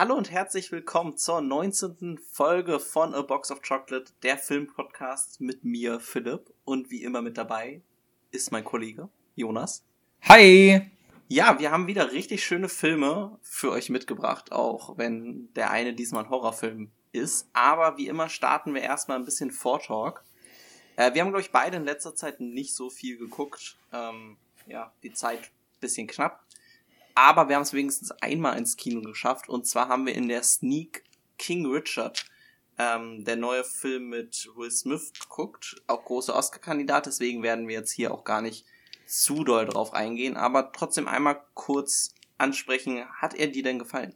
Hallo und herzlich willkommen zur 19. Folge von A Box of Chocolate, der Filmpodcast mit mir, Philipp. Und wie immer mit dabei ist mein Kollege Jonas. Hi! Ja, wir haben wieder richtig schöne Filme für euch mitgebracht, auch wenn der eine diesmal ein Horrorfilm ist. Aber wie immer starten wir erstmal ein bisschen Vortalk. Äh, wir haben, glaube ich, beide in letzter Zeit nicht so viel geguckt. Ähm, ja, die Zeit bisschen knapp. Aber wir haben es wenigstens einmal ins Kino geschafft. Und zwar haben wir in der Sneak King Richard, ähm, der neue Film mit Will Smith, geguckt. Auch großer Oscar-Kandidat. Deswegen werden wir jetzt hier auch gar nicht zu doll drauf eingehen. Aber trotzdem einmal kurz ansprechen. Hat er dir denn gefallen?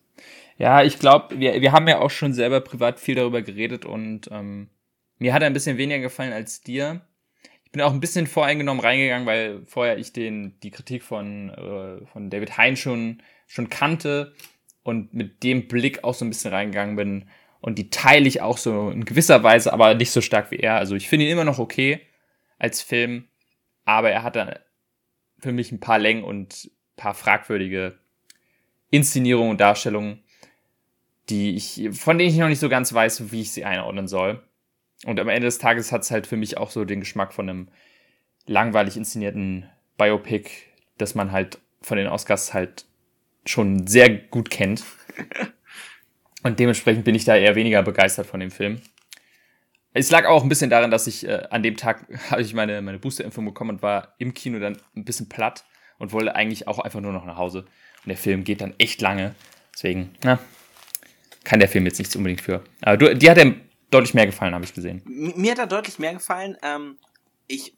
Ja, ich glaube, wir, wir haben ja auch schon selber privat viel darüber geredet und ähm, mir hat er ein bisschen weniger gefallen als dir bin auch ein bisschen voreingenommen reingegangen, weil vorher ich den, die Kritik von, äh, von David Hein schon, schon kannte und mit dem Blick auch so ein bisschen reingegangen bin. Und die teile ich auch so in gewisser Weise, aber nicht so stark wie er. Also ich finde ihn immer noch okay als Film, aber er hat da für mich ein paar Längen und ein paar fragwürdige Inszenierungen und Darstellungen, die ich, von denen ich noch nicht so ganz weiß, wie ich sie einordnen soll. Und am Ende des Tages hat es halt für mich auch so den Geschmack von einem langweilig inszenierten Biopic, das man halt von den Oscars halt schon sehr gut kennt. Und dementsprechend bin ich da eher weniger begeistert von dem Film. Es lag auch ein bisschen daran, dass ich äh, an dem Tag habe ich meine, meine Booster-Impfung bekommen und war im Kino dann ein bisschen platt und wollte eigentlich auch einfach nur noch nach Hause. Und der Film geht dann echt lange. Deswegen, na, kann der Film jetzt nichts unbedingt für. Aber du, die hat er deutlich mehr gefallen, habe ich gesehen. Mir hat er deutlich mehr gefallen. Ähm, ich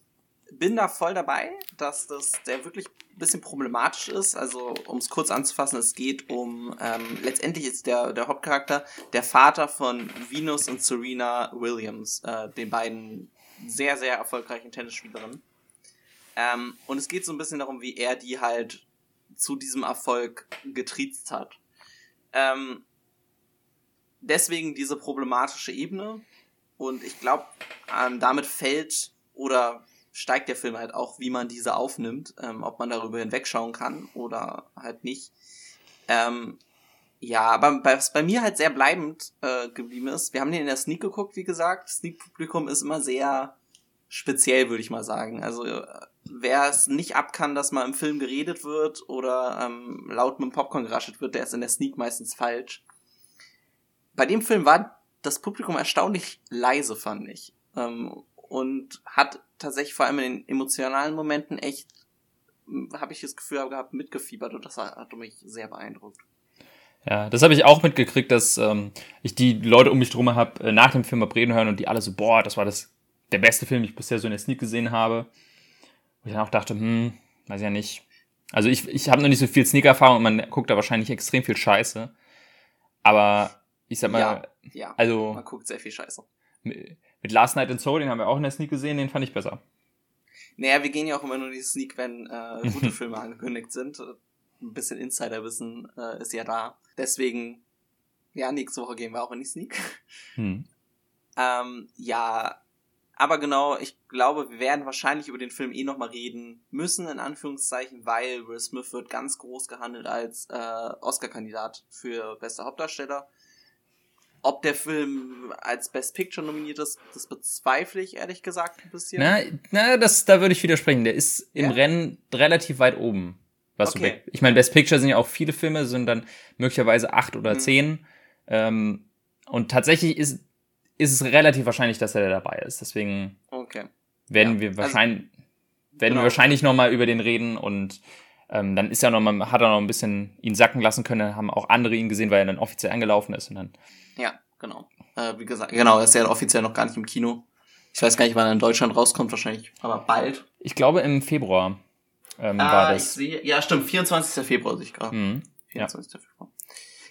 bin da voll dabei, dass das der wirklich ein bisschen problematisch ist. Also, um es kurz anzufassen, es geht um, ähm, letztendlich ist der, der Hauptcharakter der Vater von Venus und Serena Williams, äh, den beiden sehr, sehr erfolgreichen Tennisspielerinnen. Ähm, und es geht so ein bisschen darum, wie er die halt zu diesem Erfolg getriezt hat. Ähm, deswegen diese problematische Ebene. Und ich glaube, ähm, damit fällt oder steigt der Film halt auch, wie man diese aufnimmt, ähm, ob man darüber hinwegschauen kann oder halt nicht. Ähm, ja, aber was bei mir halt sehr bleibend äh, geblieben ist, wir haben den in der Sneak geguckt, wie gesagt. Sneak-Publikum ist immer sehr speziell, würde ich mal sagen. Also äh, wer es nicht ab kann, dass mal im Film geredet wird oder ähm, laut mit dem Popcorn geraschelt wird, der ist in der Sneak meistens falsch bei dem Film war das Publikum erstaunlich leise, fand ich. Ähm, und hat tatsächlich vor allem in den emotionalen Momenten echt, hm, habe ich das Gefühl gehabt, mitgefiebert und das hat mich sehr beeindruckt. Ja, das habe ich auch mitgekriegt, dass ähm, ich die Leute um mich drum habe äh, nach dem Film reden hören und die alle so, boah, das war das der beste Film, den ich bisher so in der Sneak gesehen habe. Und ich dann auch dachte, hm, weiß ja nicht. Also ich, ich habe noch nicht so viel Sneak-Erfahrung und man guckt da wahrscheinlich extrem viel Scheiße. Aber ich sag mal, ja, ja. also. Man guckt sehr viel Scheiße. Mit, mit Last Night in Soul, den haben wir auch in der Sneak gesehen, den fand ich besser. Naja, wir gehen ja auch immer nur in die Sneak, wenn äh, gute Filme angekündigt sind. Ein bisschen Insiderwissen äh, ist ja da. Deswegen, ja, nächste Woche gehen wir auch in die Sneak. Hm. ähm, ja, aber genau, ich glaube, wir werden wahrscheinlich über den Film eh nochmal reden müssen, in Anführungszeichen, weil Will Smith wird ganz groß gehandelt als äh, Oscar-Kandidat für bester Hauptdarsteller. Ob der Film als Best Picture nominiert ist, das bezweifle ich ehrlich gesagt ein bisschen. Na, na das, da würde ich widersprechen. Der ist im ja? Rennen relativ weit oben. Was okay. ich meine, Best Picture sind ja auch viele Filme, sind dann möglicherweise acht oder mhm. zehn. Ähm, und tatsächlich ist, ist es relativ wahrscheinlich, dass er dabei ist. Deswegen okay. werden ja. wir also wahrscheinlich, also, werden genau. wir wahrscheinlich noch mal über den reden und ähm, dann ist er noch mal, hat er noch ein bisschen ihn sacken lassen können, haben auch andere ihn gesehen, weil er dann offiziell angelaufen ist und dann. Ja, genau. Äh, wie gesagt, genau, er ist ja offiziell noch gar nicht im Kino. Ich weiß gar nicht, wann er in Deutschland rauskommt, wahrscheinlich, aber bald. Ich glaube im Februar ähm, ah, war das. Sehe, ja, stimmt, 24. Februar sehe ich gerade. Mhm, 24. Ja. Februar.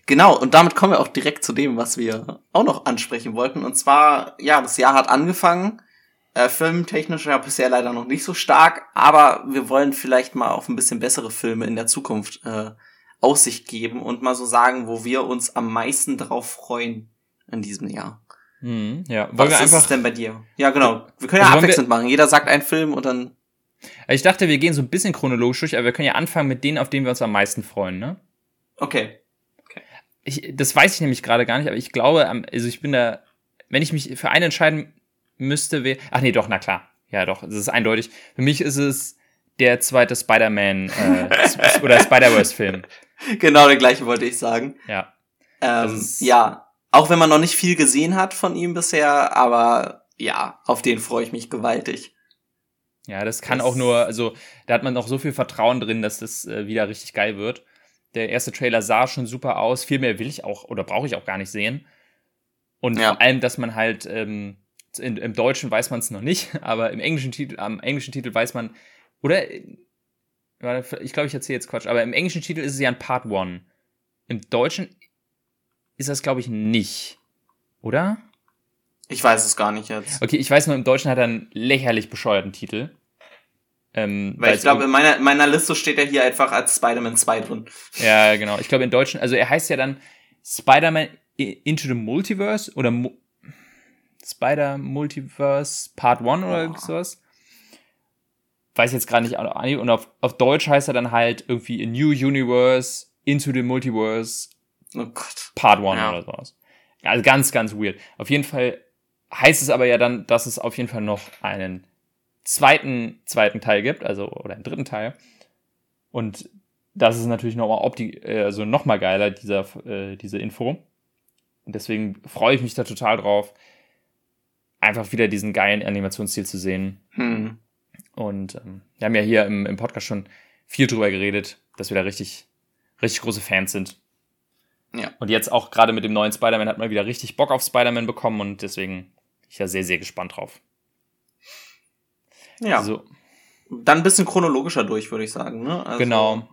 Genau, und damit kommen wir auch direkt zu dem, was wir auch noch ansprechen wollten. Und zwar, ja, das Jahr hat angefangen äh, filmtechnisch ja bisher leider noch nicht so stark, aber wir wollen vielleicht mal auf ein bisschen bessere Filme in der Zukunft äh, Aussicht geben und mal so sagen, wo wir uns am meisten drauf freuen in diesem Jahr. Hm, ja. Wollen Was ist es denn bei dir? Ja, genau. Wir können ja also abwechselnd machen. Jeder sagt einen Film und dann. Ich dachte, wir gehen so ein bisschen chronologisch durch, aber wir können ja anfangen mit denen, auf denen wir uns am meisten freuen, ne? Okay. okay. ich, das weiß ich nämlich gerade gar nicht, aber ich glaube, also ich bin da, wenn ich mich für einen entscheiden müsste, wäre, ach nee, doch, na klar, ja doch, es ist eindeutig. Für mich ist es der zweite Spider-Man äh, oder Spider-Verse-Film. Genau, der gleiche wollte ich sagen. Ja. Ähm, ja, auch wenn man noch nicht viel gesehen hat von ihm bisher, aber ja, auf den freue ich mich gewaltig. Ja, das kann das auch nur, also da hat man noch so viel Vertrauen drin, dass das äh, wieder richtig geil wird. Der erste Trailer sah schon super aus. Viel mehr will ich auch oder brauche ich auch gar nicht sehen. Und ja. vor allem, dass man halt ähm, in, im Deutschen weiß man es noch nicht, aber im englischen Titel, am englischen Titel weiß man, oder ich glaube, ich erzähle jetzt Quatsch, aber im englischen Titel ist es ja ein Part One. Im Deutschen ist das, glaube ich, nicht. Oder? Ich weiß es gar nicht jetzt. Okay, ich weiß nur, im Deutschen hat er einen lächerlich bescheuerten Titel. Ähm, Weil ich glaube, in meiner, in meiner Liste steht er hier einfach als Spider-Man 2 drin. Ja, genau. Ich glaube, im Deutschen, also er heißt ja dann Spider-Man Into the Multiverse oder Mo Spider Multiverse Part 1 oder oh. sowas. Weiß jetzt gerade nicht. Und auf, auf Deutsch heißt er dann halt irgendwie A New Universe Into the Multiverse oh Gott. Part 1 ja. oder sowas. Also ganz, ganz weird. Auf jeden Fall heißt es aber ja dann, dass es auf jeden Fall noch einen zweiten, zweiten Teil gibt, also, oder einen dritten Teil. Und das ist natürlich nochmal opti also noch mal geiler, dieser, äh, diese Info. Und deswegen freue ich mich da total drauf, einfach wieder diesen geilen Animationsstil zu sehen. Hm. Und ähm, wir haben ja hier im, im Podcast schon viel drüber geredet, dass wir da richtig, richtig große Fans sind. Ja. Und jetzt auch gerade mit dem neuen Spider-Man hat man wieder richtig Bock auf Spider-Man bekommen und deswegen bin ich ja sehr, sehr gespannt drauf. Ja. So. Dann ein bisschen chronologischer durch, würde ich sagen. Ne? Also genau.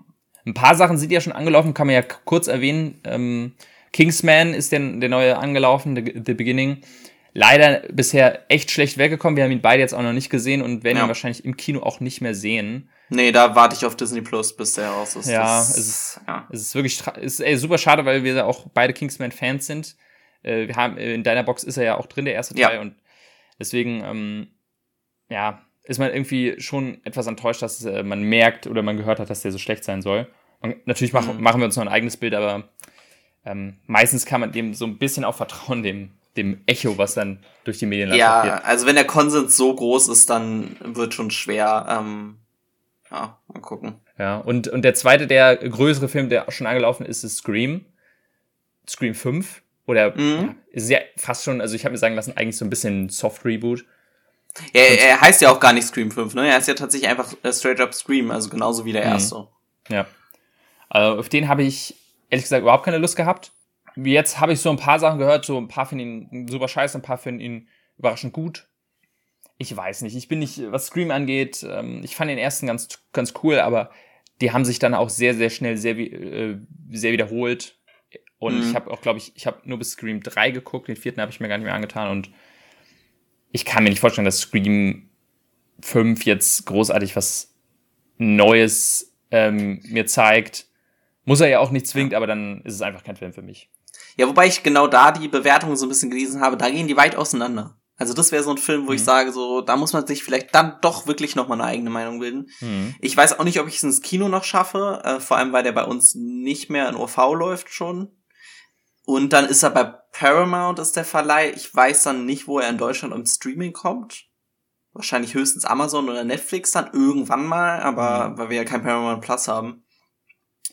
Ein paar Sachen sind ja schon angelaufen, kann man ja kurz erwähnen. Ähm, Kingsman ist der, der neue angelaufen, The, The Beginning. Leider bisher echt schlecht weggekommen. Wir haben ihn beide jetzt auch noch nicht gesehen und werden ja. ihn wahrscheinlich im Kino auch nicht mehr sehen. Nee, da warte ich auf Disney Plus, bis der raus ist. Ja, das, es ist, ja. es ist wirklich es ist, ey, super schade, weil wir ja auch beide Kingsman-Fans sind. Äh, wir haben, in deiner Box ist er ja auch drin, der erste Teil. Ja. Und deswegen, ähm, ja, ist man irgendwie schon etwas enttäuscht, dass äh, man merkt oder man gehört hat, dass der so schlecht sein soll. Und natürlich machen, mhm. machen wir uns noch ein eigenes Bild, aber ähm, meistens kann man dem so ein bisschen auch vertrauen, dem, dem Echo, was dann durch die Medien Ja, geht. also wenn der Konsens so groß ist, dann wird schon schwer. Ähm, ja, mal gucken. Ja, und, und der zweite, der größere Film, der schon angelaufen ist, ist Scream. Scream 5. Oder mhm. ja, ist ja fast schon, also ich habe mir sagen lassen, eigentlich so ein bisschen Soft-Reboot. Ja, er, er heißt ja auch gar nicht Scream 5, ne? Er ist ja tatsächlich einfach äh, straight up Scream, also genauso wie der mhm. erste. Ja. Also auf den habe ich ehrlich gesagt überhaupt keine Lust gehabt. Jetzt habe ich so ein paar Sachen gehört, so ein paar finden ihn super scheiße, ein paar finden ihn überraschend gut. Ich weiß nicht, ich bin nicht, was Scream angeht, ähm, ich fand den ersten ganz, ganz cool, aber die haben sich dann auch sehr, sehr schnell sehr, äh, sehr wiederholt. Und mhm. ich habe auch, glaube ich, ich habe nur bis Scream 3 geguckt, den vierten habe ich mir gar nicht mehr angetan und ich kann mir nicht vorstellen, dass Scream 5 jetzt großartig was Neues ähm, mir zeigt. Muss er ja auch nicht zwingend, aber dann ist es einfach kein Film für mich. Ja, wobei ich genau da die Bewertungen so ein bisschen gelesen habe, da gehen die weit auseinander. Also das wäre so ein Film, wo mhm. ich sage, so, da muss man sich vielleicht dann doch wirklich noch mal eine eigene Meinung bilden. Mhm. Ich weiß auch nicht, ob ich es ins Kino noch schaffe, äh, vor allem weil der bei uns nicht mehr in OV läuft schon. Und dann ist er bei Paramount ist der Verleih. Ich weiß dann nicht, wo er in Deutschland im Streaming kommt. Wahrscheinlich höchstens Amazon oder Netflix dann irgendwann mal, aber mhm. weil wir ja kein Paramount Plus haben.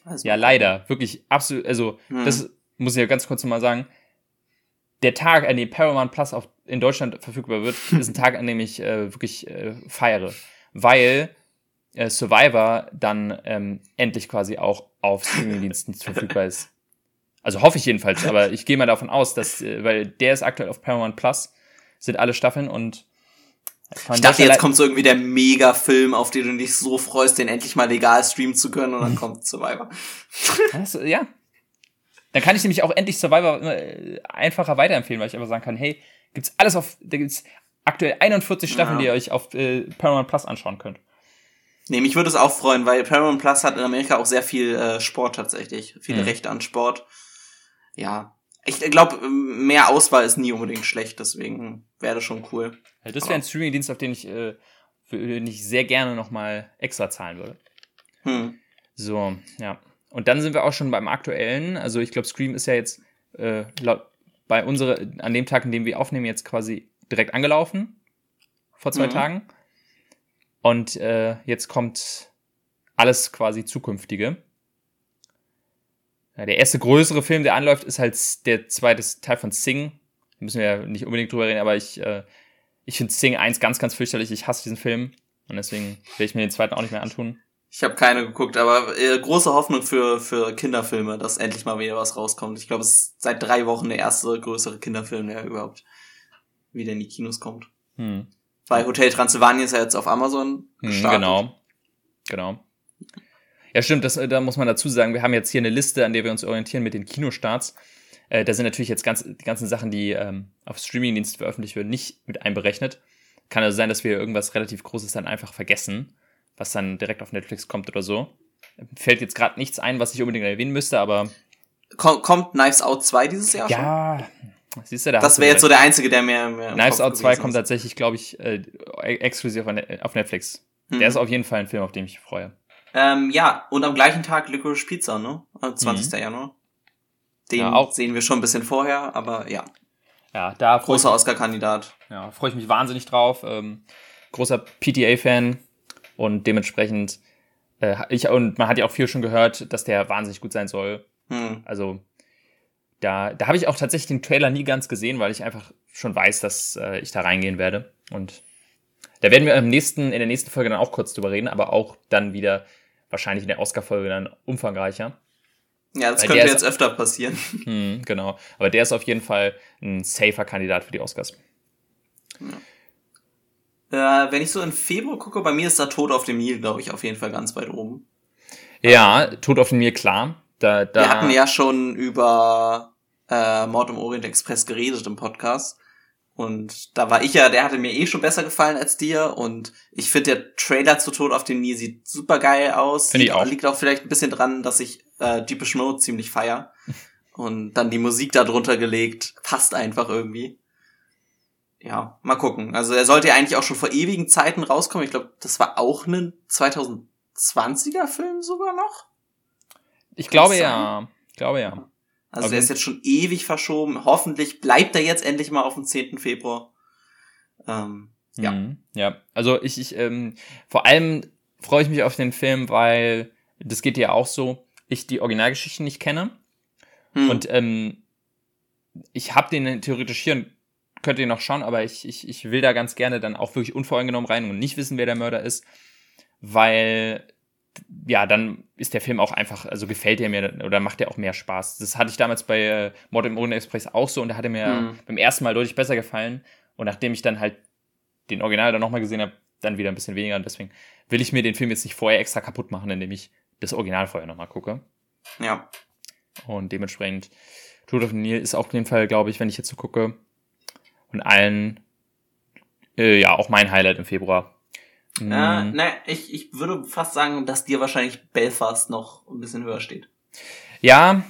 Also ja, leider. Wirklich absolut, also, mhm. das muss ich ja ganz kurz nochmal sagen. Der Tag, an dem Paramount Plus auf, in Deutschland verfügbar wird, ist ein Tag, an dem ich äh, wirklich äh, feiere. Weil äh, Survivor dann ähm, endlich quasi auch auf Streamingdiensten verfügbar ist. Also hoffe ich jedenfalls, aber ich gehe mal davon aus, dass, äh, weil der ist aktuell auf Paramount Plus, sind alle Staffeln und ich dachte, jetzt kommt so irgendwie der Mega-Film, auf den du dich so freust, den endlich mal legal streamen zu können und dann kommt Survivor. Ja. Dann kann ich nämlich auch endlich Survivor äh, einfacher weiterempfehlen, weil ich einfach sagen kann, hey, gibt's alles auf, da gibt's aktuell 41 Staffeln, ja. die ihr euch auf äh, Paramount Plus anschauen könnt. Nee, mich würde es auch freuen, weil Paramount Plus hat in Amerika auch sehr viel äh, Sport tatsächlich, viele mhm. Rechte an Sport ja, ich glaube, mehr Auswahl ist nie unbedingt schlecht, deswegen wäre das schon cool. Ja, das wäre ein Streaming-Dienst, auf den ich, äh, für den ich sehr gerne nochmal extra zahlen würde. Hm. So, ja. Und dann sind wir auch schon beim aktuellen. Also ich glaube, Scream ist ja jetzt äh, laut, bei unserer, an dem Tag, an dem wir aufnehmen, jetzt quasi direkt angelaufen. Vor zwei mhm. Tagen. Und äh, jetzt kommt alles quasi zukünftige. Ja, der erste größere Film, der anläuft, ist halt der zweite Teil von Sing. Da müssen wir ja nicht unbedingt drüber reden, aber ich, äh, ich finde Sing 1 ganz, ganz fürchterlich. Ich hasse diesen Film. Und deswegen werde ich mir den zweiten auch nicht mehr antun. Ich habe keine geguckt, aber äh, große Hoffnung für, für Kinderfilme, dass endlich mal wieder was rauskommt. Ich glaube, es ist seit drei Wochen der erste größere Kinderfilm, der überhaupt wieder in die Kinos kommt. Hm. Weil Hotel Transylvania ist ja jetzt auf Amazon hm, gestartet. Genau. Genau. Ja, stimmt, das, da muss man dazu sagen, wir haben jetzt hier eine Liste, an der wir uns orientieren mit den Kinostarts. Äh, da sind natürlich jetzt ganz, die ganzen Sachen, die ähm, auf Streamingdiensten veröffentlicht werden, nicht mit einberechnet. Kann also sein, dass wir irgendwas relativ Großes dann einfach vergessen was dann direkt auf Netflix kommt oder so. Fällt jetzt gerade nichts ein, was ich unbedingt erwähnen müsste, aber. kommt Knives Out 2 dieses Jahr ja, schon? Siehst du, da das wäre jetzt so der einzige, der mehr Knives Out 2 kommt tatsächlich, glaube ich, äh, exklusiv auf Netflix. Hm. Der ist auf jeden Fall ein Film, auf den ich mich freue. Ähm, ja, und am gleichen Tag Licorice Pizza, ne? Am 20. Mhm. Januar. Den ja, auch. sehen wir schon ein bisschen vorher, aber ja. Ja, da Großer Oscar-Kandidat. Ja, freue ich mich wahnsinnig drauf. Ähm, großer PTA-Fan. Und dementsprechend, äh, ich, und man hat ja auch viel schon gehört, dass der wahnsinnig gut sein soll. Hm. Also, da, da habe ich auch tatsächlich den Trailer nie ganz gesehen, weil ich einfach schon weiß, dass äh, ich da reingehen werde. Und da werden wir im nächsten, in der nächsten Folge dann auch kurz drüber reden, aber auch dann wieder wahrscheinlich in der Oscar-Folge dann umfangreicher. Ja, das Weil könnte jetzt ist, öfter passieren. Hm, genau. Aber der ist auf jeden Fall ein safer Kandidat für die Oscars. Ja. Äh, wenn ich so in Februar gucke, bei mir ist da Tod auf dem Nil, glaube ich, auf jeden Fall ganz weit oben. Ja, Tod auf dem Nil, klar. Da, da Wir hatten ja schon über äh, Mord im Orient Express geredet im Podcast. Und da war ich ja, der hatte mir eh schon besser gefallen als dir. Und ich finde, der Trailer zu Tod auf dem Nil sieht super geil aus. Finde ich auch. Liegt auch vielleicht ein bisschen dran, dass ich äh, Deepish Mode ziemlich feier. Und dann die Musik da drunter gelegt. Passt einfach irgendwie ja, mal gucken. Also er sollte ja eigentlich auch schon vor ewigen Zeiten rauskommen. Ich glaube, das war auch ein 2020er Film sogar noch. Ich glaube ja. Ich glaube ja. Also Aber der ist jetzt schon ewig verschoben. Hoffentlich bleibt er jetzt endlich mal auf dem 10. Februar. Ähm, ja. Mhm, ja, also ich, ich ähm, vor allem freue ich mich auf den Film, weil das geht ja auch so, ich die Originalgeschichte nicht kenne. Hm. Und ähm, ich habe den theoretisch hier könnt ihr noch schauen, aber ich, ich, ich will da ganz gerne dann auch wirklich unvoreingenommen rein und nicht wissen, wer der Mörder ist, weil ja, dann ist der Film auch einfach, also gefällt er mir oder macht er auch mehr Spaß. Das hatte ich damals bei äh, Mord im Orient Express auch so und da hat er mir mhm. beim ersten Mal deutlich besser gefallen und nachdem ich dann halt den Original dann nochmal gesehen habe, dann wieder ein bisschen weniger und deswegen will ich mir den Film jetzt nicht vorher extra kaputt machen, indem ich das Original vorher nochmal gucke. Ja. Und dementsprechend Tod of the Nil ist auf jeden Fall, glaube ich, wenn ich jetzt so gucke, und allen, äh, ja, auch mein Highlight im Februar. Mhm. Äh, ne, ich, ich würde fast sagen, dass dir wahrscheinlich Belfast noch ein bisschen höher steht. Ja,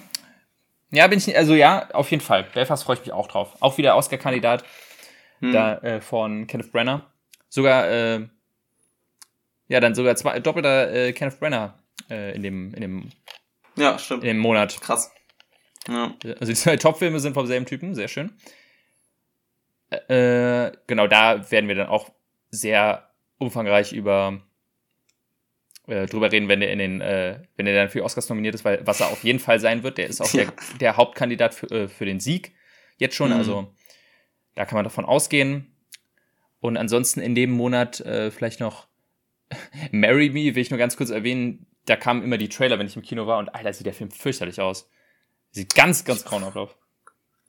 ja, bin ich, also ja, auf jeden Fall. Belfast freue ich mich auch drauf. Auch wieder Oscar-Kandidat hm. da äh, von Kenneth Brenner. Sogar, äh, ja, dann sogar zwei, doppelter äh, Kenneth Brenner äh, in dem, in dem, ja, stimmt. In dem Monat. Krass. Ja. Also die zwei Top-Filme sind vom selben Typen, sehr schön. Äh, genau, da werden wir dann auch sehr umfangreich über äh, drüber reden, wenn der in den, äh, wenn er dann für Oscars nominiert ist, weil was er auf jeden Fall sein wird, der ist auch ja. der, der Hauptkandidat für, äh, für den Sieg jetzt schon, mhm. also da kann man davon ausgehen. Und ansonsten in dem Monat äh, vielleicht noch Marry Me, will ich nur ganz kurz erwähnen, da kamen immer die Trailer, wenn ich im Kino war und Alter, sieht der Film fürchterlich aus. Sieht ganz, ganz grauenhaft aus.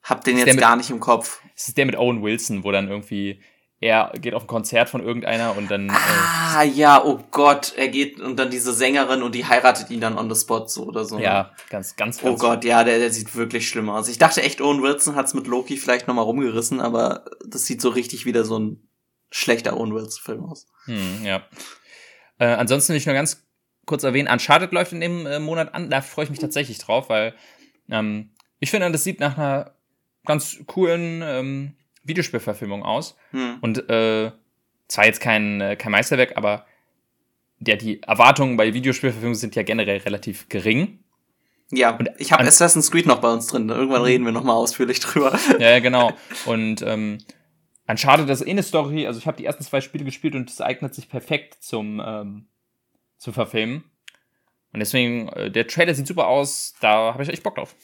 Hab den jetzt mit, gar nicht im Kopf. Es ist der mit Owen Wilson, wo dann irgendwie er geht auf ein Konzert von irgendeiner und dann. Ah, äh, ja, oh Gott, er geht und dann diese Sängerin und die heiratet ihn dann on the spot so oder so. Ja, ganz, ganz, ganz. Oh Gott, ja, der, der sieht wirklich schlimm aus. Ich dachte echt, Owen Wilson hat's mit Loki vielleicht nochmal rumgerissen, aber das sieht so richtig wieder so ein schlechter Owen Wilson-Film aus. Hm, ja. Äh, ansonsten will ich nur ganz kurz erwähnen, Uncharted läuft in dem äh, Monat an, da freue ich mich tatsächlich drauf, weil ähm, ich finde, das sieht nach einer ganz coolen ähm, Videospielverfilmung aus. Hm. Und äh, zwar jetzt kein, äh, kein Meisterwerk, aber ja, die Erwartungen bei Videospielverfilmungen sind ja generell relativ gering. Ja, und ich habe Assassin's Creed noch bei uns drin. Irgendwann reden wir noch mal ausführlich drüber. Ja, ja genau. Und ähm, Uncharted das ist eh eine Story. Also ich habe die ersten zwei Spiele gespielt und es eignet sich perfekt zum ähm, zu verfilmen. Und deswegen, äh, der Trailer sieht super aus. Da habe ich echt Bock drauf.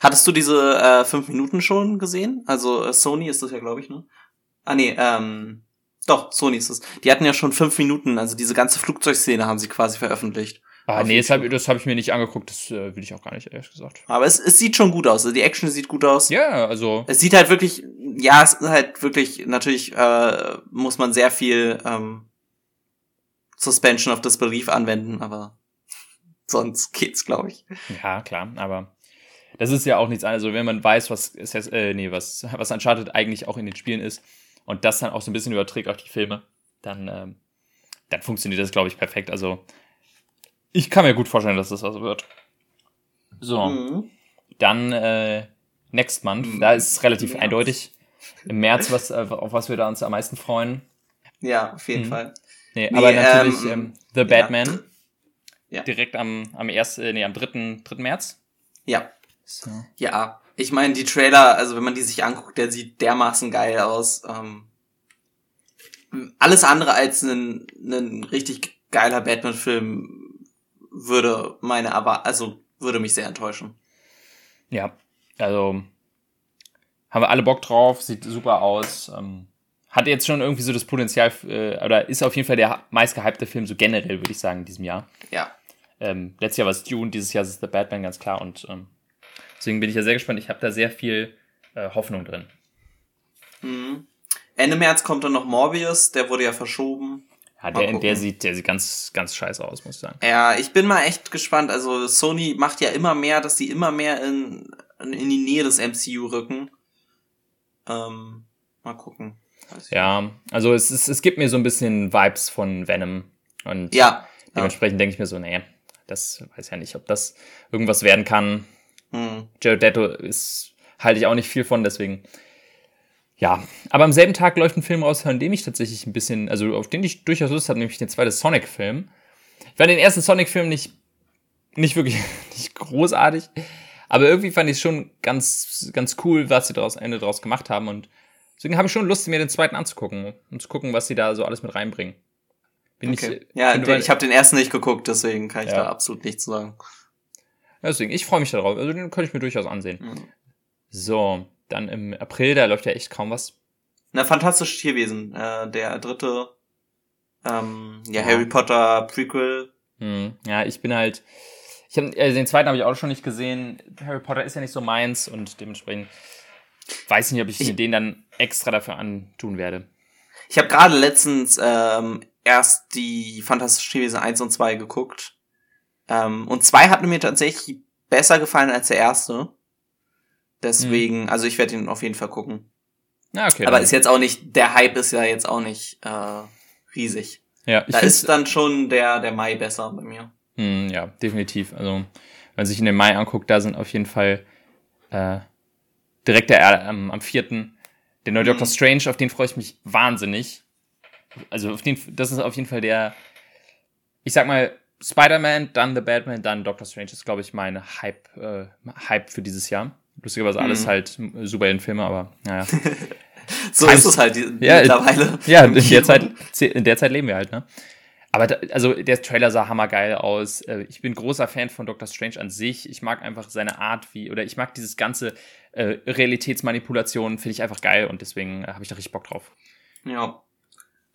Hattest du diese äh, fünf Minuten schon gesehen? Also äh, Sony ist das ja, glaube ich, ne? Ah nee, ähm, doch, Sony ist es. Die hatten ja schon fünf Minuten, also diese ganze Flugzeugszene haben sie quasi veröffentlicht. Ah, nee, das habe hab ich mir nicht angeguckt, das äh, will ich auch gar nicht, ehrlich gesagt. Aber es, es sieht schon gut aus, also die Action sieht gut aus. Ja, also. Es sieht halt wirklich, ja, es ist halt wirklich, natürlich äh, muss man sehr viel ähm, Suspension of Disbelief anwenden, aber sonst geht's, glaube ich. Ja, klar, aber das ist ja auch nichts anderes. Also wenn man weiß, was, äh, nee, was, was Uncharted eigentlich auch in den Spielen ist und das dann auch so ein bisschen überträgt auf die Filme, dann, ähm, dann funktioniert das, glaube ich, perfekt. Also ich kann mir gut vorstellen, dass das was wird. So. Mhm. Dann äh, Next Month. Mhm. Da ist es relativ März. eindeutig. Im März, was, äh, auf was wir da uns am meisten freuen. Ja, auf jeden mhm. Fall. Nee, nee aber natürlich ähm, ähm, The Batman. Ja. Direkt am, am ersten, äh, nee, am 3. 3. März. Ja. So. Ja. Ich meine, die Trailer, also wenn man die sich anguckt, der sieht dermaßen geil aus. Ähm, alles andere als ein, ein richtig geiler Batman-Film würde meine aber also würde mich sehr enttäuschen. Ja, also haben wir alle Bock drauf, sieht super aus. Ähm, hat jetzt schon irgendwie so das Potenzial, äh, oder ist auf jeden Fall der meistgehypte Film, so generell, würde ich sagen, in diesem Jahr. Ja. Ähm, letztes Jahr war es Dune, dieses Jahr ist es The Batman, ganz klar. Und ähm, deswegen bin ich ja sehr gespannt. Ich habe da sehr viel äh, Hoffnung drin. Mhm. Ende März kommt dann noch Morbius, der wurde ja verschoben. Ja, der, der sieht, der sieht ganz, ganz scheiße aus, muss ich sagen. Ja, ich bin mal echt gespannt. Also Sony macht ja immer mehr, dass sie immer mehr in, in die Nähe des MCU rücken. Ähm, mal gucken. Ja, also es, es, es gibt mir so ein bisschen Vibes von Venom. Und ja, dementsprechend ja. denke ich mir so, nee, das weiß ja nicht, ob das irgendwas werden kann. Hm. Jared Leto ist, halte ich auch nicht viel von, deswegen ja, aber am selben Tag läuft ein Film raus, von dem ich tatsächlich ein bisschen, also auf den ich durchaus Lust habe, nämlich den zweiten Sonic-Film. Ich fand den ersten Sonic-Film nicht, nicht wirklich, nicht großartig, aber irgendwie fand ich es schon ganz, ganz cool, was sie daraus, Ende daraus gemacht haben und deswegen habe ich schon Lust, mir den zweiten anzugucken und zu gucken, was sie da so alles mit reinbringen. Bin okay. ich, ja, den, ich habe den ersten nicht geguckt, deswegen kann ich ja. da absolut nichts sagen. Deswegen, ich freue mich darauf. Also den könnte ich mir durchaus ansehen. Mhm. So, dann im April, da läuft ja echt kaum was. Na, fantastisches Tierwesen, äh, der dritte, ähm, ja, ja, Harry Potter Prequel. Hm, ja, ich bin halt, ich hab, äh, den zweiten habe ich auch schon nicht gesehen. Harry Potter ist ja nicht so meins und dementsprechend weiß nicht, ob ich, ich den dann extra dafür antun werde. Ich habe gerade letztens ähm, erst die Fantastischen Tierwesen 1 und 2 geguckt. Ähm, und 2 hat mir tatsächlich besser gefallen als der erste. Deswegen, mhm. also ich werde ihn auf jeden Fall gucken. Ja, okay. Aber ist jetzt auch nicht, der Hype ist ja jetzt auch nicht äh, riesig. Ja, ich da ist dann schon der, der Mai besser bei mir. Hm, ja, definitiv. Also, wenn man sich in den Mai anguckt, da sind auf jeden Fall äh, direkt der ähm, am vierten der neue mhm. Doctor Strange, auf den freue ich mich wahnsinnig. Also auf den, das ist auf jeden Fall der, ich sag mal, Spider-Man, dann The Batman, dann Doctor Strange ist, glaube ich, mein Hype, äh, Hype für dieses Jahr. Lustigerweise alles mhm. halt Superheldenfilme, aber naja. so Times, ist es halt ja, mittlerweile. Ja, in der, Zeit, in der Zeit leben wir halt, ne? Aber da, also der Trailer sah hammergeil aus. Äh, ich bin großer Fan von Doctor Strange an sich. Ich mag einfach seine Art, wie, oder ich mag dieses ganze äh, Realitätsmanipulation, finde ich einfach geil und deswegen äh, habe ich da richtig Bock drauf. Ja,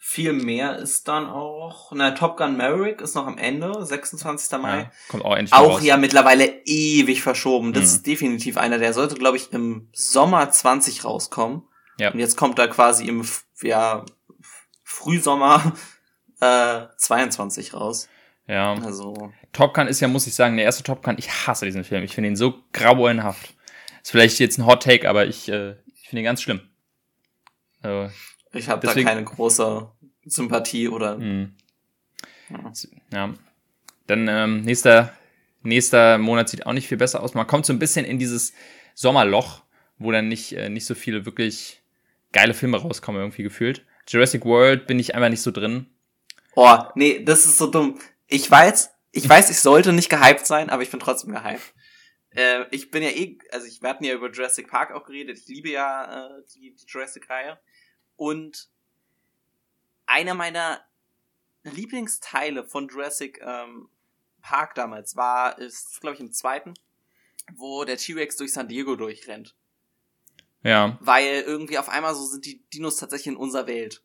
viel mehr ist dann auch, na, Top Gun Maverick ist noch am Ende, 26. Mai. Ja, kommt auch endlich Auch raus. ja mittlerweile ewig verschoben. Das mhm. ist definitiv einer, der sollte, glaube ich, im Sommer 20 rauskommen. Ja. Und jetzt kommt er quasi im, ja, Frühsommer äh, 22 raus. Ja. Also. Top Gun ist ja, muss ich sagen, der erste Top Gun, ich hasse diesen Film. Ich finde ihn so grauenhaft. Ist vielleicht jetzt ein Hot Take, aber ich, äh, ich finde ihn ganz schlimm. Also, ich habe da keine große Sympathie oder. Mhm. Ja. Dann ähm, nächster, nächster Monat sieht auch nicht viel besser aus. Man kommt so ein bisschen in dieses Sommerloch, wo dann nicht, äh, nicht so viele wirklich geile Filme rauskommen, irgendwie gefühlt. Jurassic World bin ich einfach nicht so drin. Oh, nee, das ist so dumm. Ich weiß, ich weiß, ich sollte nicht gehypt sein, aber ich bin trotzdem gehypt. Äh, ich bin ja eh, also ich, wir hatten ja über Jurassic Park auch geredet. Ich liebe ja äh, die, die Jurassic-Reihe. Und einer meiner Lieblingsteile von Jurassic ähm, Park damals war, ist, glaube ich, im zweiten, wo der T-Rex durch San Diego durchrennt. Ja. Weil irgendwie auf einmal so sind die Dinos tatsächlich in unserer Welt.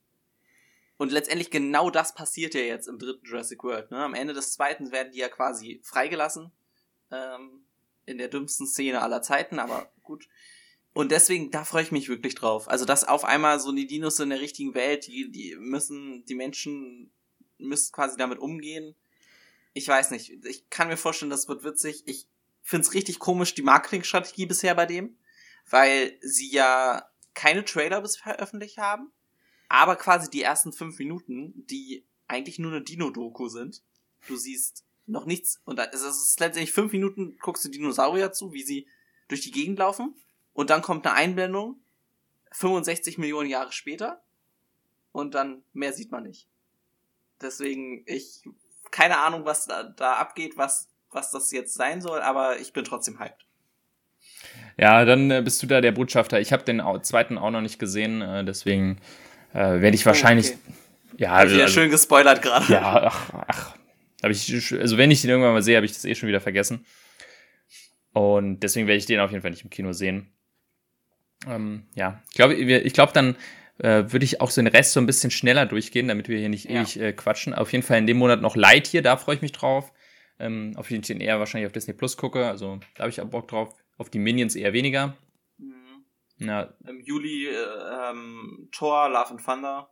Und letztendlich genau das passiert ja jetzt im dritten Jurassic World. Ne? Am Ende des zweiten werden die ja quasi freigelassen. Ähm, in der dümmsten Szene aller Zeiten, aber gut. Und deswegen, da freue ich mich wirklich drauf. Also, dass auf einmal so die Dinos in der richtigen Welt, die, die müssen, die Menschen müssen quasi damit umgehen. Ich weiß nicht. Ich kann mir vorstellen, das wird witzig. Ich find's richtig komisch, die Marketingstrategie bisher bei dem, weil sie ja keine Trailer bis veröffentlicht haben, aber quasi die ersten fünf Minuten, die eigentlich nur eine Dino-Doku sind. Du siehst noch nichts und es ist letztendlich fünf Minuten, guckst du Dinosaurier zu, wie sie durch die Gegend laufen und dann kommt eine Einblendung 65 Millionen Jahre später und dann mehr sieht man nicht. Deswegen, ich, keine Ahnung, was da, da abgeht, was, was das jetzt sein soll, aber ich bin trotzdem hyped. Ja, dann äh, bist du da der Botschafter. Ich habe den zweiten auch noch nicht gesehen, äh, deswegen äh, werde ich wahrscheinlich. Oh, okay. Ja, also, ja schön gespoilert gerade. Ja, ach, ach. Hab ich, also wenn ich den irgendwann mal sehe, habe ich das eh schon wieder vergessen. Und deswegen werde ich den auf jeden Fall nicht im Kino sehen. Ähm, ja, ich glaube, ich glaube dann äh, würde ich auch so den Rest so ein bisschen schneller durchgehen, damit wir hier nicht ja. ewig äh, quatschen. Auf jeden Fall in dem Monat noch Light hier, da freue ich mich drauf. Ähm, auf den ich den eher wahrscheinlich auf Disney Plus gucke, also da habe ich auch Bock drauf. Auf die Minions eher weniger. Mhm. Ja. Im Juli äh, ähm, Thor, Love and Thunder.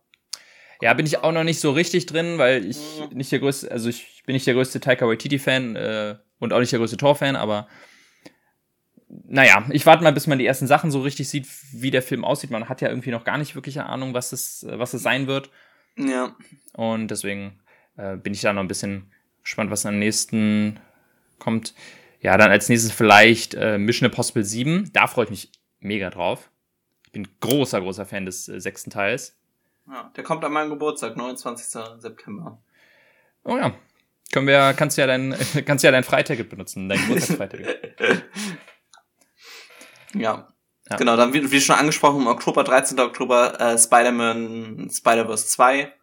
Ja, bin ich auch noch nicht so richtig drin, weil ich mhm. nicht der größte, also ich bin nicht der größte Taika Waititi-Fan äh, und auch nicht der größte Thor-Fan, aber naja, ich warte mal, bis man die ersten Sachen so richtig sieht, wie der Film aussieht. Man hat ja irgendwie noch gar nicht wirklich eine Ahnung, was es, was es sein wird. Ja. Und deswegen äh, bin ich da noch ein bisschen gespannt, was am nächsten kommt. Ja, dann als nächstes vielleicht äh, Mission Impossible 7. Da freue ich mich mega drauf. Ich bin großer, großer Fan des äh, sechsten Teils. Ja, der kommt an meinem Geburtstag, 29. September. Oh ja. Können wir, kannst du ja dein, kannst ja dein Freiticket benutzen, dein Geburtstagsfreiticket. Ja. ja. Genau, dann wie, wie schon angesprochen, im Oktober, 13. Oktober, äh, Spider-Man, Spider-Verse 2.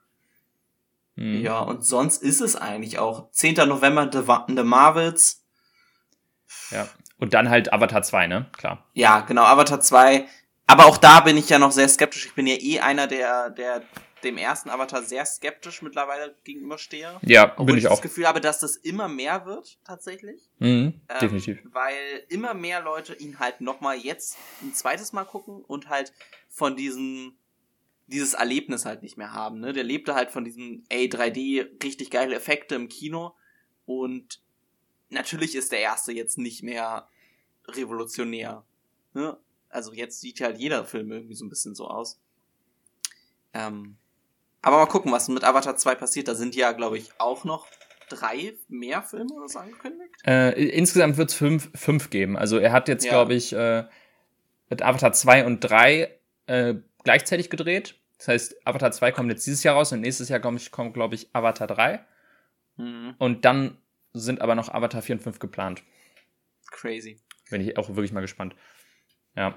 Mhm. Ja, und sonst ist es eigentlich auch 10. November The, The Marvels. Ja. Und dann halt Avatar 2, ne? Klar. Ja, genau, Avatar 2. Aber auch da bin ich ja noch sehr skeptisch. Ich bin ja eh einer, der, der dem ersten Avatar sehr skeptisch mittlerweile gegenüberstehe. Ja, Obwohl bin ich, ich auch. das Gefühl habe, dass das immer mehr wird, tatsächlich. Mhm, ähm, definitiv. Weil immer mehr Leute ihn halt nochmal jetzt ein zweites Mal gucken und halt von diesem, dieses Erlebnis halt nicht mehr haben. Ne? Der lebte halt von diesem, ey, 3D, richtig geile Effekte im Kino. Und natürlich ist der erste jetzt nicht mehr revolutionär. Ne? Also jetzt sieht halt jeder Film irgendwie so ein bisschen so aus. Ähm, aber mal gucken, was mit Avatar 2 passiert. Da sind ja, glaube ich, auch noch drei mehr Filme oder so angekündigt. Äh, insgesamt wird es fünf, fünf geben. Also er hat jetzt, ja. glaube ich, äh, mit Avatar 2 und 3 äh, gleichzeitig gedreht. Das heißt, Avatar 2 kommt jetzt dieses Jahr raus und nächstes Jahr kommt, kommt glaube ich, Avatar 3. Mhm. Und dann sind aber noch Avatar 4 und 5 geplant. Crazy. Bin ich auch wirklich mal gespannt. Ja.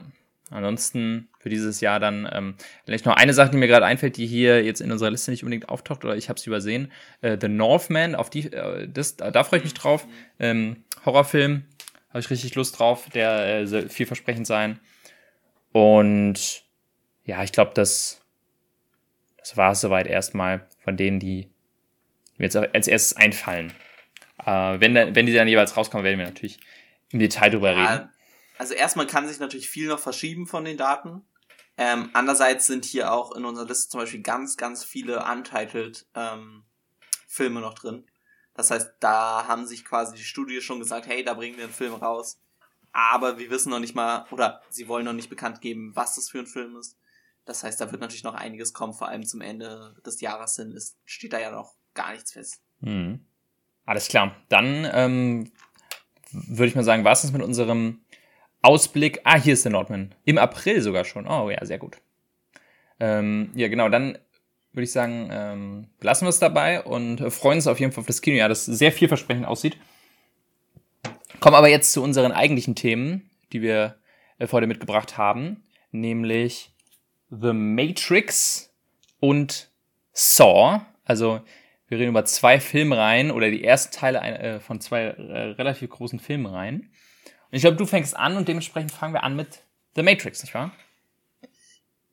Ansonsten für dieses Jahr dann ähm, vielleicht noch eine Sache, die mir gerade einfällt, die hier jetzt in unserer Liste nicht unbedingt auftaucht oder ich habe es übersehen. Äh, The Northman, auf die, äh, das, da freue ich mich drauf. Ähm, Horrorfilm, habe ich richtig Lust drauf, der äh, soll vielversprechend sein. Und ja, ich glaube, das, das war es soweit erstmal von denen, die mir jetzt als erstes einfallen. Äh, wenn, wenn die dann jeweils rauskommen, werden wir natürlich im Detail drüber ja, reden also erstmal kann sich natürlich viel noch verschieben von den Daten. Ähm, andererseits sind hier auch in unserer Liste zum Beispiel ganz, ganz viele untitled ähm, Filme noch drin. Das heißt, da haben sich quasi die Studie schon gesagt, hey, da bringen wir einen Film raus. Aber wir wissen noch nicht mal, oder sie wollen noch nicht bekannt geben, was das für ein Film ist. Das heißt, da wird natürlich noch einiges kommen, vor allem zum Ende des Jahres hin. Es steht da ja noch gar nichts fest. Hm. Alles klar. Dann ähm, würde ich mal sagen, war es das mit unserem Ausblick. Ah, hier ist der Nordman. Im April sogar schon. Oh ja, sehr gut. Ähm, ja, genau, dann würde ich sagen, ähm, lassen wir es dabei und freuen uns auf jeden Fall auf das Kinojahr, das sehr vielversprechend aussieht. Kommen aber jetzt zu unseren eigentlichen Themen, die wir äh, heute mitgebracht haben, nämlich The Matrix und Saw. Also wir reden über zwei Filmreihen oder die ersten Teile äh, von zwei äh, relativ großen Filmreihen. Ich glaube, du fängst an und dementsprechend fangen wir an mit The Matrix, nicht wahr?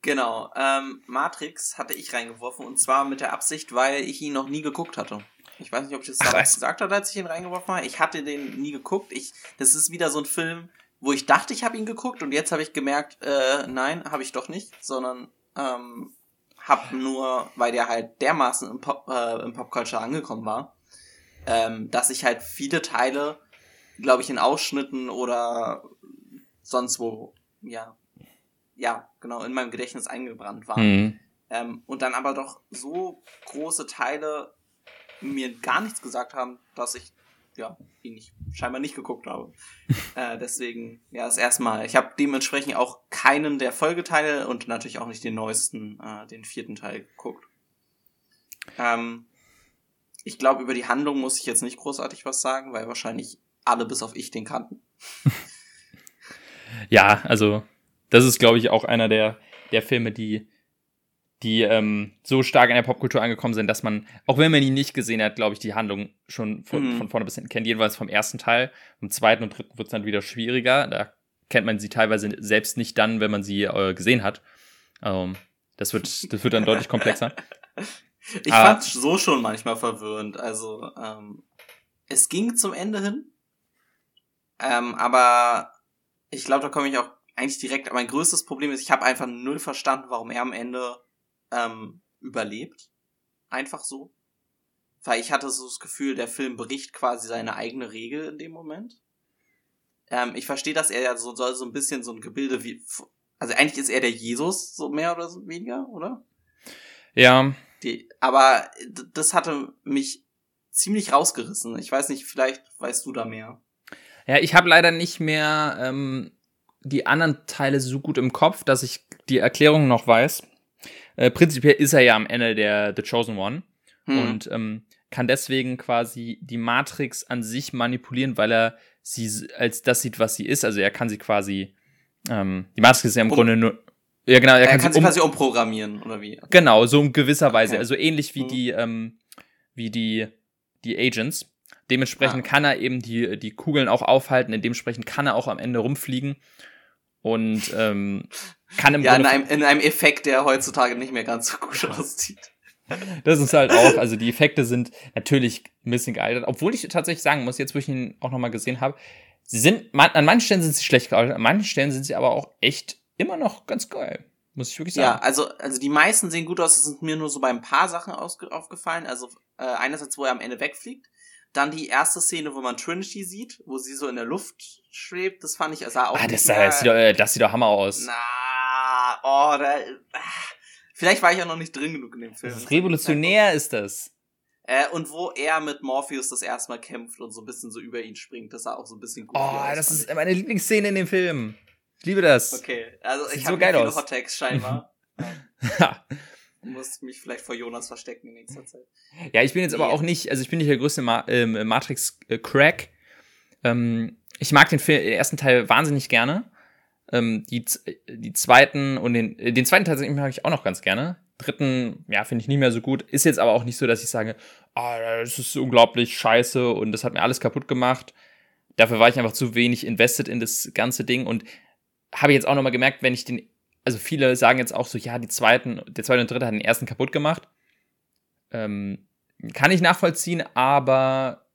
Genau. Ähm, Matrix hatte ich reingeworfen und zwar mit der Absicht, weil ich ihn noch nie geguckt hatte. Ich weiß nicht, ob ich das damals gesagt habe, als ich ihn reingeworfen habe. Ich hatte den nie geguckt. Ich, das ist wieder so ein Film, wo ich dachte, ich habe ihn geguckt und jetzt habe ich gemerkt, äh, nein, habe ich doch nicht, sondern ähm, hab nur, weil der halt dermaßen im Pop, äh, im Popculture angekommen war, ähm, dass ich halt viele Teile, glaube ich, in Ausschnitten oder sonst wo, ja, ja, genau, in meinem Gedächtnis eingebrannt waren. Mhm. Ähm, und dann aber doch so große Teile mir gar nichts gesagt haben, dass ich ja, ihn nicht, scheinbar nicht geguckt habe. äh, deswegen, ja, das erste Mal. Ich habe dementsprechend auch keinen der Folgeteile und natürlich auch nicht den neuesten, äh, den vierten Teil geguckt. Ähm, ich glaube, über die Handlung muss ich jetzt nicht großartig was sagen, weil wahrscheinlich alle bis auf ich den kannten. ja, also das ist, glaube ich, auch einer der, der Filme, die die ähm, so stark in der Popkultur angekommen sind, dass man, auch wenn man ihn nicht gesehen hat, glaube ich, die Handlung schon von, mhm. von vorne bis hinten kennt. Jedenfalls vom ersten Teil. Im zweiten und dritten wird es dann wieder schwieriger. Da kennt man sie teilweise selbst nicht dann, wenn man sie äh, gesehen hat. Ähm, das, wird, das wird dann deutlich komplexer. Ich ah. fand so schon manchmal verwirrend. Also, ähm, es ging zum Ende hin. Ähm, aber ich glaube, da komme ich auch eigentlich direkt. Mein größtes Problem ist, ich habe einfach null verstanden, warum er am Ende ähm, überlebt. Einfach so. Weil ich hatte so das Gefühl, der Film bricht quasi seine eigene Regel in dem Moment. Ähm, ich verstehe, dass er ja so soll so ein bisschen so ein Gebilde wie. Also eigentlich ist er der Jesus, so mehr oder so weniger, oder? Ja. Die, aber das hatte mich ziemlich rausgerissen. Ich weiß nicht, vielleicht weißt du da mehr. Ja, ich habe leider nicht mehr ähm, die anderen Teile so gut im Kopf, dass ich die Erklärung noch weiß. Äh, prinzipiell ist er ja am Ende der The Chosen One hm. und ähm, kann deswegen quasi die Matrix an sich manipulieren, weil er sie als das sieht, was sie ist. Also er kann sie quasi, ähm, die Matrix ist ja im um, Grunde nur, ja genau, er, er kann, kann, sie um, quasi umprogrammieren oder wie? Genau, so in gewisser Weise, okay. also ähnlich wie hm. die, ähm, wie die, die Agents. Dementsprechend ah. kann er eben die, die Kugeln auch aufhalten, dementsprechend kann er auch am Ende rumfliegen und ähm, kann im ja, Grunde in einem, in einem Effekt, der heutzutage nicht mehr ganz so gut aussieht. Das ist halt auch, also die Effekte sind natürlich ein bisschen gealtert, obwohl ich tatsächlich sagen muss, jetzt wo ich ihn auch nochmal gesehen habe, sie sind, man, an manchen Stellen sind sie schlecht gealtert, an manchen Stellen sind sie aber auch echt immer noch ganz geil. Muss ich wirklich sagen. Ja, also, also die meisten sehen gut aus, es sind mir nur so bei ein paar Sachen aufgefallen. Also äh, einerseits, wo er am Ende wegfliegt, dann die erste Szene, wo man Trinity sieht, wo sie so in der Luft schwebt, das fand ich, sah auch. Ah, das, sah, das, sieht doch, äh, das sieht doch Hammer aus. Na, oh, da, vielleicht war ich auch noch nicht drin genug in dem Film. Das ist revolutionär ist das. Äh, und wo er mit Morpheus das erste Mal kämpft und so ein bisschen so über ihn springt, das sah auch so ein bisschen gut oh, aus. Oh, das ist ich. meine Lieblingsszene in dem Film. Ich liebe das. Okay, also ich habe so viele aus. Hot scheinbar. muss mich vielleicht vor Jonas verstecken in nächster Zeit. Ja, ich bin jetzt aber auch nicht, also ich bin nicht der größte Ma ähm, Matrix-Crack. Ähm, ich mag den, Film, den ersten Teil wahnsinnig gerne. Ähm, die, die zweiten und den, den zweiten Teil mag ich auch noch ganz gerne. Dritten, ja, finde ich nicht mehr so gut. Ist jetzt aber auch nicht so, dass ich sage, ah, oh, das ist unglaublich scheiße und das hat mir alles kaputt gemacht. Dafür war ich einfach zu wenig invested in das ganze Ding und habe jetzt auch noch mal gemerkt, wenn ich den also viele sagen jetzt auch so, ja, die zweiten, der zweite und dritte hat den ersten kaputt gemacht. Ähm, kann ich nachvollziehen, aber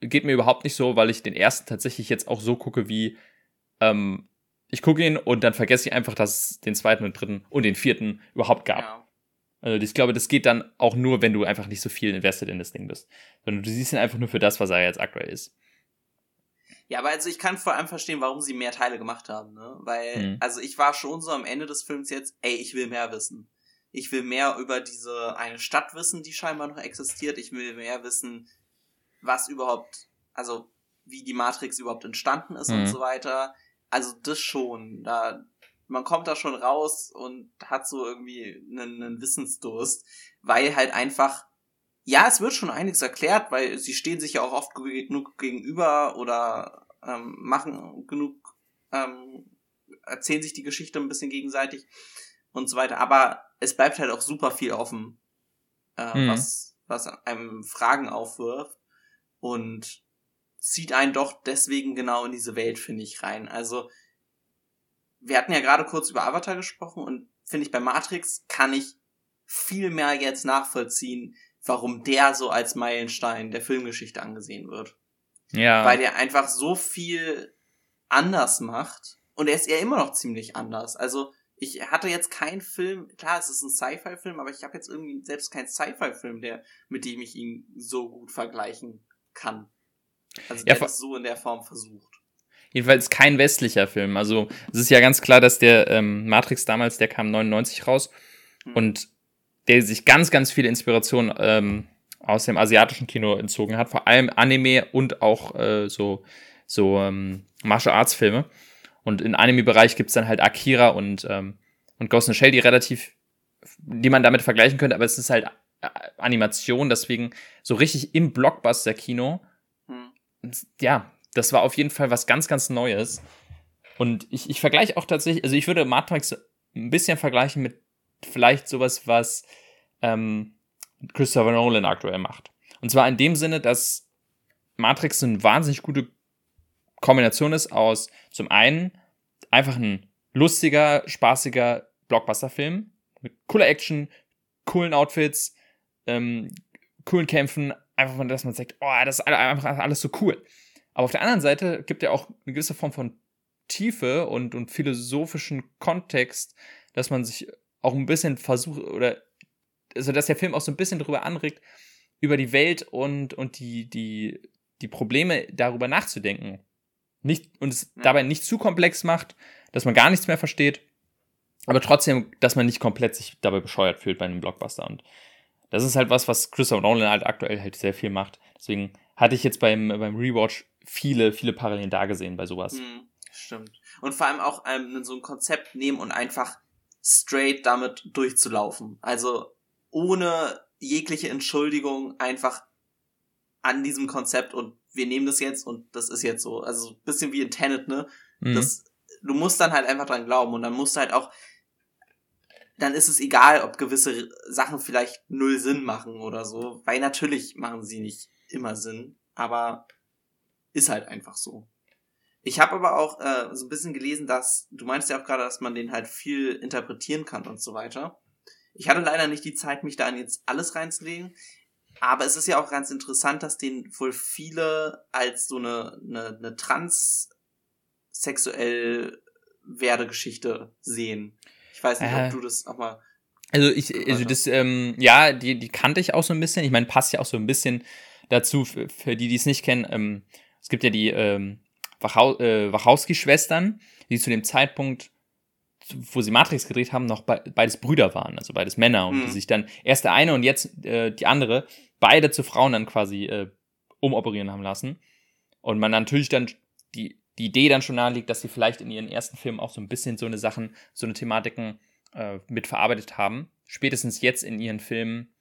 geht mir überhaupt nicht so, weil ich den ersten tatsächlich jetzt auch so gucke, wie ähm, ich gucke ihn und dann vergesse ich einfach, dass es den zweiten und dritten und den vierten überhaupt gab. Ja. Also ich glaube, das geht dann auch nur, wenn du einfach nicht so viel invested in das Ding bist. Sondern du siehst ihn einfach nur für das, was er jetzt aktuell ist. Ja, aber also ich kann vor allem verstehen, warum sie mehr Teile gemacht haben, ne? Weil, mhm. also ich war schon so am Ende des Films jetzt, ey, ich will mehr wissen. Ich will mehr über diese eine Stadt wissen, die scheinbar noch existiert. Ich will mehr wissen, was überhaupt, also wie die Matrix überhaupt entstanden ist mhm. und so weiter. Also das schon. Da, man kommt da schon raus und hat so irgendwie einen, einen Wissensdurst, weil halt einfach ja, es wird schon einiges erklärt, weil sie stehen sich ja auch oft genug gegenüber oder ähm, machen genug, ähm, erzählen sich die Geschichte ein bisschen gegenseitig und so weiter. Aber es bleibt halt auch super viel offen, äh, mhm. was, was einem Fragen aufwirft und zieht einen doch deswegen genau in diese Welt, finde ich, rein. Also, wir hatten ja gerade kurz über Avatar gesprochen und finde ich bei Matrix kann ich viel mehr jetzt nachvollziehen, warum der so als Meilenstein der Filmgeschichte angesehen wird. Ja. Weil der einfach so viel anders macht. Und er ist ja immer noch ziemlich anders. Also, ich hatte jetzt keinen Film, klar, es ist ein Sci-Fi-Film, aber ich habe jetzt irgendwie selbst keinen Sci-Fi-Film, der, mit dem ich ihn so gut vergleichen kann. Also der ja, das so in der Form versucht. Jedenfalls kein westlicher Film. Also es ist ja ganz klar, dass der ähm, Matrix damals, der kam 99 raus hm. und der sich ganz, ganz viel Inspiration ähm, aus dem asiatischen Kino entzogen hat, vor allem Anime und auch äh, so, so ähm, Martial Arts Filme. Und im Anime-Bereich gibt's dann halt Akira und, ähm, und Ghost in the Shell, die relativ, die man damit vergleichen könnte, aber es ist halt äh, Animation, deswegen so richtig im Blockbuster-Kino. Hm. Ja, das war auf jeden Fall was ganz, ganz Neues. Und ich, ich vergleiche auch tatsächlich, also ich würde Matrix ein bisschen vergleichen mit vielleicht sowas, was ähm, Christopher Nolan aktuell macht. Und zwar in dem Sinne, dass Matrix eine wahnsinnig gute Kombination ist aus zum einen einfach ein lustiger, spaßiger Blockbuster-Film mit cooler Action, coolen Outfits, ähm, coolen Kämpfen, einfach dass man sagt, oh, das ist einfach alles so cool. Aber auf der anderen Seite gibt er auch eine gewisse Form von Tiefe und, und philosophischen Kontext, dass man sich auch ein bisschen versucht oder also dass der Film auch so ein bisschen darüber anregt, über die Welt und, und die, die, die Probleme darüber nachzudenken. Nicht, und es dabei nicht zu komplex macht, dass man gar nichts mehr versteht, aber trotzdem, dass man nicht komplett sich dabei bescheuert fühlt bei einem Blockbuster. Und das ist halt was, was Christopher Nolan halt aktuell halt sehr viel macht. Deswegen hatte ich jetzt beim, beim Rewatch viele, viele Parallelen da gesehen bei sowas. Mhm, stimmt. Und vor allem auch ähm, so ein Konzept nehmen und einfach straight damit durchzulaufen. Also ohne jegliche Entschuldigung einfach an diesem Konzept und wir nehmen das jetzt und das ist jetzt so. Also ein bisschen wie in Tenet, ne? Mhm. Das, du musst dann halt einfach dran glauben und dann musst du halt auch, dann ist es egal, ob gewisse Sachen vielleicht null Sinn machen oder so, weil natürlich machen sie nicht immer Sinn, aber ist halt einfach so. Ich habe aber auch äh, so ein bisschen gelesen, dass, du meinst ja auch gerade, dass man den halt viel interpretieren kann und so weiter. Ich hatte leider nicht die Zeit, mich da an jetzt alles reinzulegen. Aber es ist ja auch ganz interessant, dass den wohl viele als so eine, eine, eine transsexuell Werdegeschichte sehen. Ich weiß nicht, äh, ob du das auch mal. Also ich, also das, ähm, ja, die, die kannte ich auch so ein bisschen. Ich meine, passt ja auch so ein bisschen dazu, für, für die, die es nicht kennen. Ähm, es gibt ja die ähm, Wachau äh, Wachowski-Schwestern, die zu dem Zeitpunkt, wo sie Matrix gedreht haben, noch be beides Brüder waren, also beides Männer und mhm. die sich dann erst der eine und jetzt äh, die andere beide zu Frauen dann quasi äh, umoperieren haben lassen. Und man natürlich dann die, die Idee dann schon naheliegt, dass sie vielleicht in ihren ersten Filmen auch so ein bisschen so eine Sachen, so eine Thematiken äh, mitverarbeitet haben. Spätestens jetzt in ihren Filmen,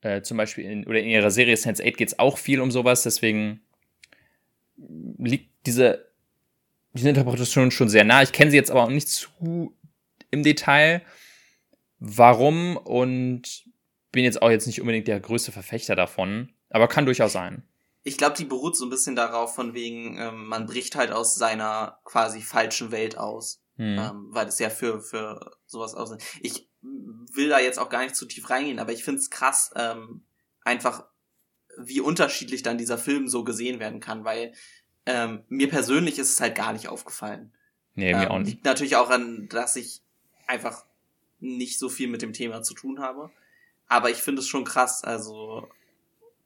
äh, zum Beispiel in, oder in ihrer Serie Sense8 geht es auch viel um sowas, deswegen liegt diese, diese Interpretation schon sehr nah. Ich kenne sie jetzt aber auch nicht zu im Detail, warum und bin jetzt auch jetzt nicht unbedingt der größte Verfechter davon, aber kann durchaus sein. Ich glaube, die beruht so ein bisschen darauf, von wegen, ähm, man bricht halt aus seiner quasi falschen Welt aus. Hm. Ähm, weil das ja für, für sowas aus. Ich will da jetzt auch gar nicht zu tief reingehen, aber ich finde es krass, ähm, einfach wie unterschiedlich dann dieser Film so gesehen werden kann, weil ähm, mir persönlich ist es halt gar nicht aufgefallen. Nee, mir ähm, auch nicht. Liegt natürlich auch an, dass ich einfach nicht so viel mit dem Thema zu tun habe. Aber ich finde es schon krass, also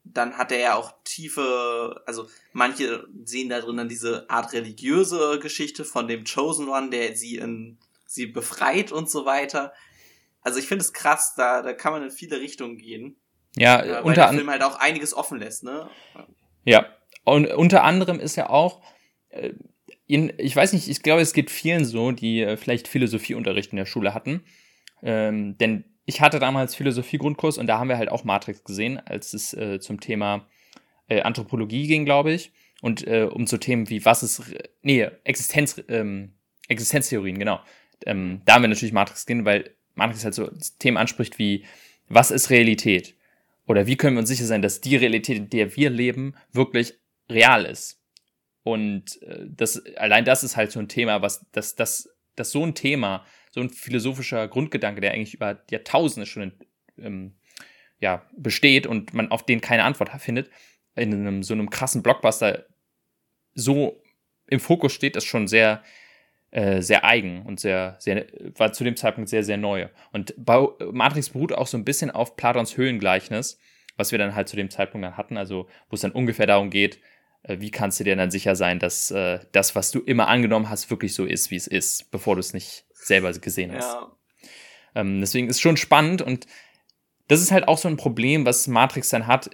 dann hat er ja auch tiefe, also manche sehen da drin dann diese Art religiöse Geschichte von dem Chosen One, der sie in sie befreit und so weiter. Also ich finde es krass, da, da kann man in viele Richtungen gehen. Ja, äh, weil unter der Film halt auch einiges offen lässt, ne? Ja, und unter anderem ist ja auch, äh, in, ich weiß nicht, ich glaube, es geht vielen so, die äh, vielleicht Philosophieunterricht in der Schule hatten. Ähm, denn ich hatte damals Philosophie-Grundkurs und da haben wir halt auch Matrix gesehen, als es äh, zum Thema äh, Anthropologie ging, glaube ich. Und äh, um so Themen wie was ist, nee, Existenz, ähm, Existenztheorien, genau. Ähm, da haben wir natürlich Matrix gehen, weil Matrix halt so Themen anspricht wie, was ist Realität? Oder wie können wir uns sicher sein, dass die Realität, in der wir leben, wirklich real ist? Und äh, das, allein das ist halt so ein Thema, was, das, das, das so ein Thema, so ein philosophischer Grundgedanke, der eigentlich über Jahrtausende schon ähm, ja, besteht und man auf den keine Antwort findet, in einem, so einem krassen Blockbuster so im Fokus steht, ist schon sehr, äh, sehr eigen und sehr, sehr, war zu dem Zeitpunkt sehr, sehr neu. Und Matrix beruht auch so ein bisschen auf Platons Höhlengleichnis, was wir dann halt zu dem Zeitpunkt dann hatten, also wo es dann ungefähr darum geht, wie kannst du dir dann sicher sein, dass äh, das, was du immer angenommen hast, wirklich so ist, wie es ist, bevor du es nicht selber gesehen hast. Ja. Ähm, deswegen ist es schon spannend und das ist halt auch so ein Problem, was Matrix dann hat.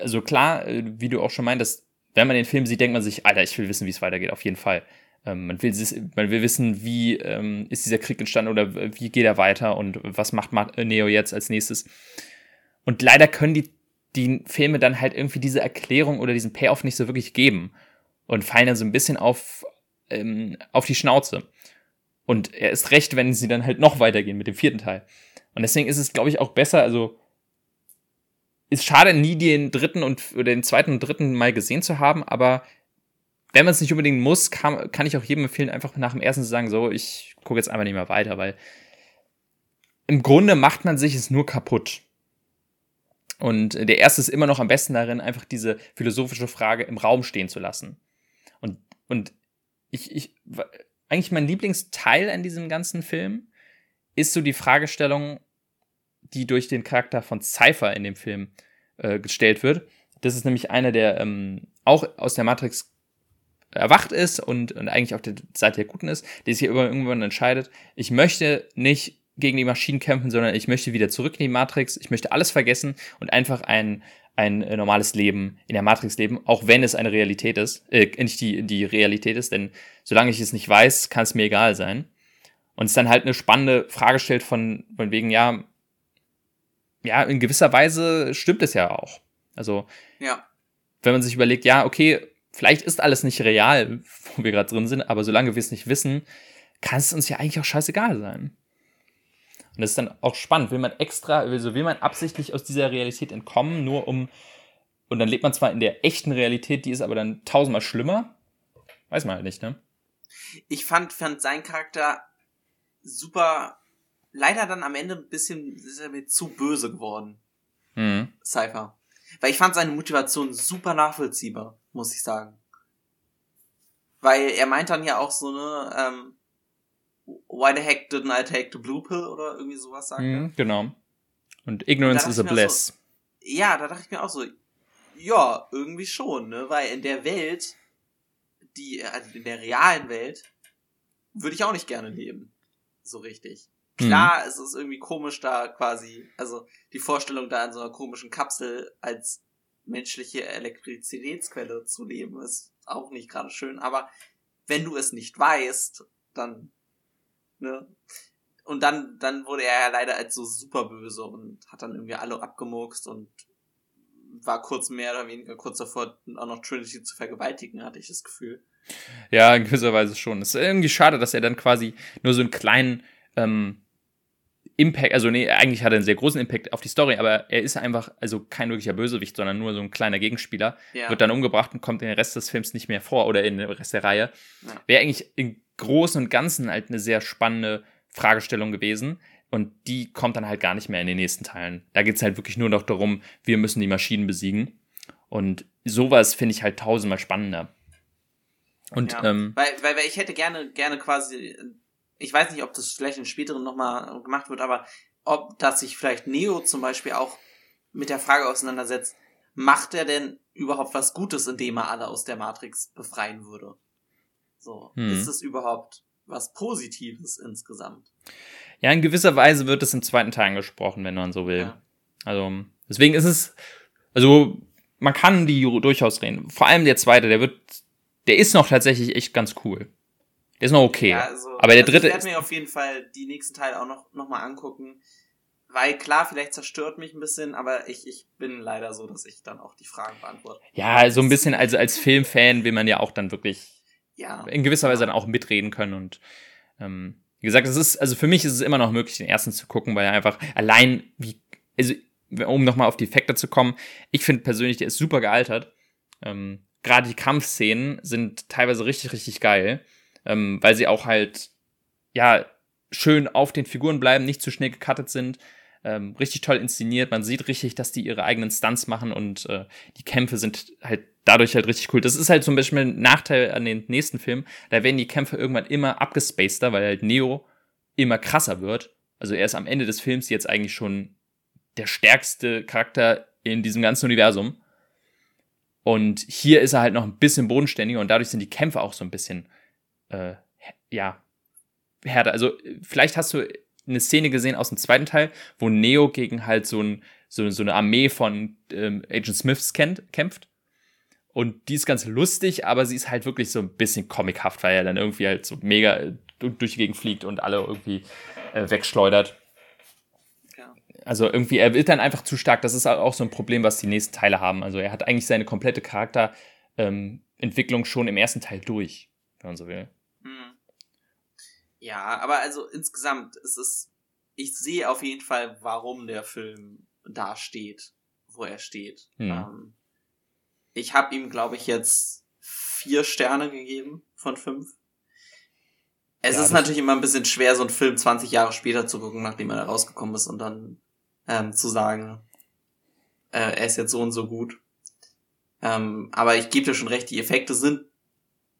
Also klar, äh, wie du auch schon meintest, wenn man den Film sieht, denkt man sich, Alter, ich will wissen, wie es weitergeht, auf jeden Fall. Ähm, man, will, man will wissen, wie ähm, ist dieser Krieg entstanden oder wie geht er weiter und was macht Neo jetzt als nächstes. Und leider können die, die Filme dann halt irgendwie diese Erklärung oder diesen Payoff nicht so wirklich geben und fallen dann so ein bisschen auf, ähm, auf die Schnauze. Und er ist recht, wenn sie dann halt noch weitergehen mit dem vierten Teil. Und deswegen ist es, glaube ich, auch besser, also ist schade, nie den dritten und oder den zweiten und dritten Mal gesehen zu haben, aber wenn man es nicht unbedingt muss, kann, kann ich auch jedem empfehlen, einfach nach dem ersten zu sagen, so, ich gucke jetzt einfach nicht mehr weiter, weil im Grunde macht man sich es nur kaputt. Und der erste ist immer noch am besten darin, einfach diese philosophische Frage im Raum stehen zu lassen. Und, und ich, ich, eigentlich mein Lieblingsteil an diesem ganzen Film ist so die Fragestellung, die durch den Charakter von Cypher in dem Film äh, gestellt wird. Das ist nämlich einer, der ähm, auch aus der Matrix erwacht ist und, und eigentlich auf der Seite der Guten ist, der sich aber irgendwann entscheidet, ich möchte nicht gegen die Maschinen kämpfen, sondern ich möchte wieder zurück in die Matrix, ich möchte alles vergessen und einfach ein, ein normales Leben in der Matrix leben, auch wenn es eine Realität ist, äh, nicht die, die Realität ist, denn solange ich es nicht weiß, kann es mir egal sein. Und es dann halt eine spannende Frage stellt von, von wegen, ja, ja, in gewisser Weise stimmt es ja auch. Also, ja. wenn man sich überlegt, ja, okay, vielleicht ist alles nicht real, wo wir gerade drin sind, aber solange wir es nicht wissen, kann es uns ja eigentlich auch scheißegal sein. Und das ist dann auch spannend. Will man extra, also will man absichtlich aus dieser Realität entkommen, nur um, und dann lebt man zwar in der echten Realität, die ist aber dann tausendmal schlimmer. Weiß man halt nicht, ne? Ich fand, fand sein Charakter super, leider dann am Ende ein bisschen, ist er mir zu böse geworden. Mhm. Cypher. Weil ich fand seine Motivation super nachvollziehbar, muss ich sagen. Weil er meint dann ja auch so, ne, ähm, why the heck didn't I take the blue pill oder irgendwie sowas sagen. Mhm, genau. Und Ignorance is a bliss. So, ja, da dachte ich mir auch so, ja, irgendwie schon, ne, weil in der Welt, die, also in der realen Welt, würde ich auch nicht gerne leben. So richtig. Klar, mhm. es ist irgendwie komisch da quasi, also die Vorstellung da in so einer komischen Kapsel als menschliche Elektrizitätsquelle zu leben, ist auch nicht gerade schön, aber wenn du es nicht weißt, dann, ne, und dann, dann wurde er ja leider als so super böse und hat dann irgendwie alle abgemurkst und war kurz mehr oder weniger kurz davor, auch noch Trinity zu vergewaltigen, hatte ich das Gefühl. Ja, in gewisser Weise schon. Es ist irgendwie schade, dass er dann quasi nur so einen kleinen ähm, Impact, also nee, eigentlich hat er einen sehr großen Impact auf die Story, aber er ist einfach, also kein wirklicher Bösewicht, sondern nur so ein kleiner Gegenspieler, ja. wird dann umgebracht und kommt in den Rest des Films nicht mehr vor oder in den Rest der Reihe. Ja. Wäre eigentlich im Großen und Ganzen halt eine sehr spannende Fragestellung gewesen. Und die kommt dann halt gar nicht mehr in den nächsten Teilen. Da geht es halt wirklich nur noch darum, wir müssen die Maschinen besiegen. Und sowas finde ich halt tausendmal spannender. Und, ja, ähm, weil, weil, weil ich hätte gerne, gerne quasi ich weiß nicht, ob das vielleicht in späteren nochmal gemacht wird, aber ob dass sich vielleicht Neo zum Beispiel auch mit der Frage auseinandersetzt, macht er denn überhaupt was Gutes, indem er alle aus der Matrix befreien würde? So, hm. ist es überhaupt was Positives insgesamt? Ja, in gewisser Weise wird es im zweiten Teil angesprochen, wenn man so will. Ja. Also, deswegen ist es, also, man kann die durchaus reden. Vor allem der zweite, der wird, der ist noch tatsächlich echt ganz cool. Der ist noch okay. Ja, also, aber der also dritte. Ich werde mir auf jeden Fall die nächsten Teile auch noch, noch mal angucken. weil klar, vielleicht zerstört mich ein bisschen, aber ich, ich bin leider so, dass ich dann auch die Fragen beantworte. Ja, so ein bisschen, also als Filmfan will man ja auch dann wirklich Ja. in gewisser Weise dann auch mitreden können und ähm, wie gesagt, es ist, also für mich ist es immer noch möglich, den ersten zu gucken, weil er einfach allein wie, also um nochmal auf die Effekte zu kommen, ich finde persönlich, der ist super gealtert. Ähm, Gerade die Kampfszenen sind teilweise richtig, richtig geil, ähm, weil sie auch halt, ja, schön auf den Figuren bleiben, nicht zu schnell gecuttet sind, ähm, richtig toll inszeniert. Man sieht richtig, dass die ihre eigenen Stunts machen und äh, die Kämpfe sind halt dadurch halt richtig cool. Das ist halt zum Beispiel ein Nachteil an den nächsten Filmen. Da werden die Kämpfe irgendwann immer abgespaceder, weil halt Neo immer krasser wird. Also er ist am Ende des Films jetzt eigentlich schon der stärkste Charakter in diesem ganzen Universum. Und hier ist er halt noch ein bisschen bodenständiger und dadurch sind die Kämpfe auch so ein bisschen, äh, ja, härter. Also vielleicht hast du eine Szene gesehen aus dem zweiten Teil, wo Neo gegen halt so, ein, so, so eine Armee von ähm, Agent Smiths kennt, kämpft. Und die ist ganz lustig, aber sie ist halt wirklich so ein bisschen comichaft, weil er dann irgendwie halt so mega äh, durch die Gegend fliegt und alle irgendwie äh, wegschleudert. Ja. Also irgendwie, er wird dann einfach zu stark. Das ist auch so ein Problem, was die nächsten Teile haben. Also er hat eigentlich seine komplette Charakterentwicklung schon im ersten Teil durch, wenn man so will. Ja, aber also insgesamt ist es, ich sehe auf jeden Fall, warum der Film da steht, wo er steht. Hm. Ähm, ich habe ihm, glaube ich, jetzt vier Sterne gegeben von fünf. Es Ja, ist natürlich immer ein bisschen schwer, so einen Film 20 Jahre später zu gucken, nachdem er da rausgekommen ist und dann ähm, zu sagen, äh, er ist jetzt so und so gut. Ähm, aber ich gebe dir schon recht, die Effekte sind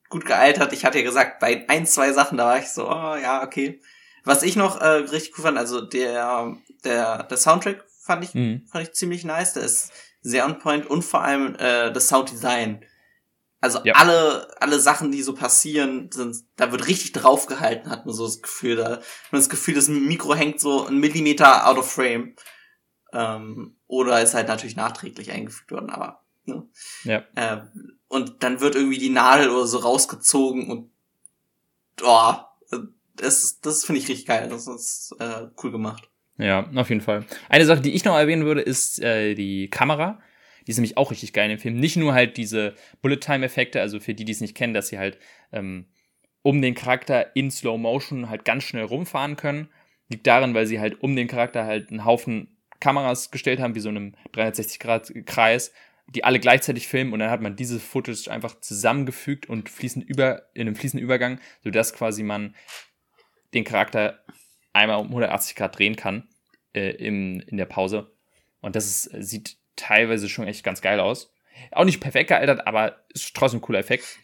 gut gealtert. Ich hatte ja gesagt, bei ein, zwei Sachen, da war ich so, oh ja, okay. Was ich noch äh, richtig cool fand, also der, der, der Soundtrack fand ich, Mhm. fand ich ziemlich nice. Der ist sehr on point und vor allem äh, das Sounddesign. Also Ja. alle, alle Sachen, die so passieren, sind, da wird richtig draufgehalten, hat man so das Gefühl. Da hat man das Gefühl, das Mikro hängt so einen Millimeter out of frame. Ähm, oder ist halt natürlich nachträglich eingefügt worden, aber ne? Ja. Äh, und dann wird irgendwie die Nadel oder so rausgezogen und oh, das, das finde ich richtig geil. Das ist äh, cool gemacht. Ja, auf jeden Fall. Eine Sache, die ich noch erwähnen würde, ist äh, die Kamera. Die ist nämlich auch richtig geil dem Film. Nicht nur halt diese Bullet-Time-Effekte, also für die, die es nicht kennen, dass sie halt ähm, um den Charakter in Slow Motion halt ganz schnell rumfahren können. Liegt daran, weil sie halt um den Charakter halt einen Haufen Kameras gestellt haben, wie so einem 360-Grad-Kreis, die alle gleichzeitig filmen und dann hat man diese Footage einfach zusammengefügt und fließend über, in einem fließenden Übergang, sodass quasi man den Charakter einmal um 180 Grad drehen kann äh, im, in der Pause. Und das ist, sieht teilweise schon echt ganz geil aus. Auch nicht perfekt gealtert, aber ist trotzdem ein cooler Effekt.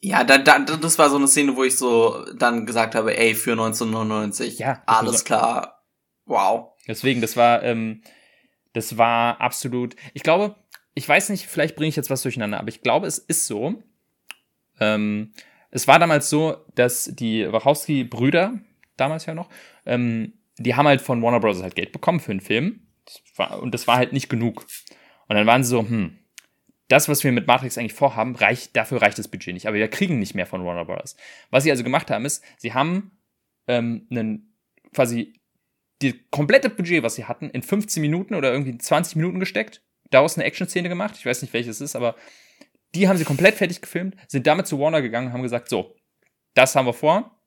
Ja, da, da, das war so eine Szene, wo ich so dann gesagt habe, ey, für 1999, Ja, alles klar, wow. Deswegen, das war, ähm, das war absolut. Ich glaube, ich weiß nicht, vielleicht bringe ich jetzt was durcheinander, aber ich glaube, es ist so. Ähm, es war damals so, dass die Wachowski-Brüder, damals ja noch, ähm, die haben halt von Warner Bros. halt Geld bekommen für einen Film. Das war, und das war halt nicht genug. Und dann waren sie so, hm, das, was wir mit Matrix eigentlich vorhaben, reicht, dafür reicht das Budget nicht. Aber wir kriegen nicht mehr von Warner Bros. Was sie also gemacht haben, ist, sie haben ähm, einen quasi die komplette Budget, was sie hatten, in 15 Minuten oder irgendwie 20 Minuten gesteckt, daraus eine Action-Szene gemacht. Ich weiß nicht, welches es ist, aber die haben sie komplett fertig gefilmt, sind damit zu Warner gegangen und haben gesagt, so, das haben wir vor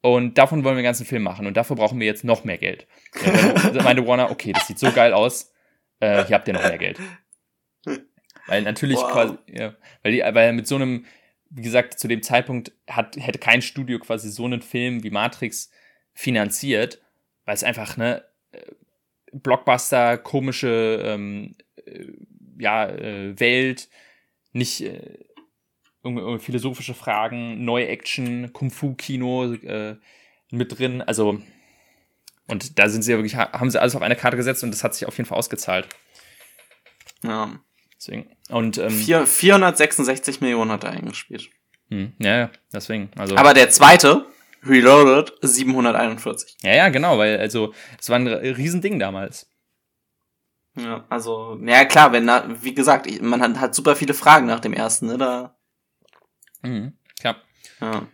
und davon wollen wir den ganzen Film machen und dafür brauchen wir jetzt noch mehr Geld. Und meinte Warner, okay, das sieht so geil aus, äh, hier habt ihr noch mehr Geld. Weil natürlich Wow. quasi, ja, weil, die, weil mit so einem, wie gesagt, zu dem Zeitpunkt hat, hätte kein Studio quasi so einen Film wie Matrix finanziert, weil es einfach, ne, äh, Blockbuster, komische, ähm, äh, ja, äh, Welt, nicht äh, philosophische Fragen, neue Action, Kung-Fu-Kino äh, mit drin, also und da sind sie ja wirklich, haben sie alles auf eine Karte gesetzt und das hat sich auf jeden Fall ausgezahlt. Ja. Deswegen. Und ähm, Vier, 466 Millionen hat er eingespielt. hm, ja, ja, deswegen. Also, Aber der zweite, Reloaded, 741. ja, ja, genau, weil also es war ein Riesending damals. Ja, also, ja klar, wenn, na, wie gesagt, ich- man hat, hat super viele Fragen nach dem ersten, ne, da, Mhm, klar. ja.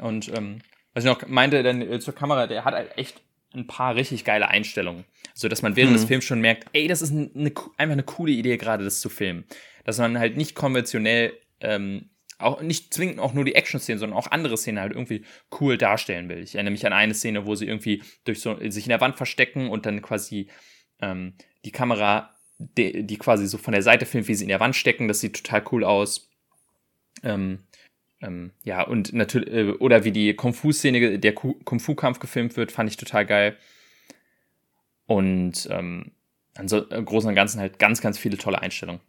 Und ähm, was ich noch meinte, dann äh, zur Kamera, der hat halt echt ein paar richtig geile Einstellungen. So dass man während mhm. des Films schon merkt, ey, das ist eine, einfach eine coole Idee, gerade das zu filmen. Dass man halt nicht konventionell, ähm, auch nicht zwingend auch nur die Action-Szenen, sondern auch andere Szenen halt irgendwie cool darstellen will. Ich erinnere mich an eine Szene, wo sie irgendwie durch so sich in der Wand verstecken und dann quasi ähm, die Kamera, die, die quasi so von der Seite filmt, wie sie in der Wand stecken. Das sieht total cool aus. Ähm, ähm, ja, und natürlich, äh, oder wie die Kung-Fu-Szene, der Kung-Fu-Kampf gefilmt wird, fand ich total geil. Und ähm, so, im Großen und Ganzen halt ganz, ganz viele tolle Einstellungen.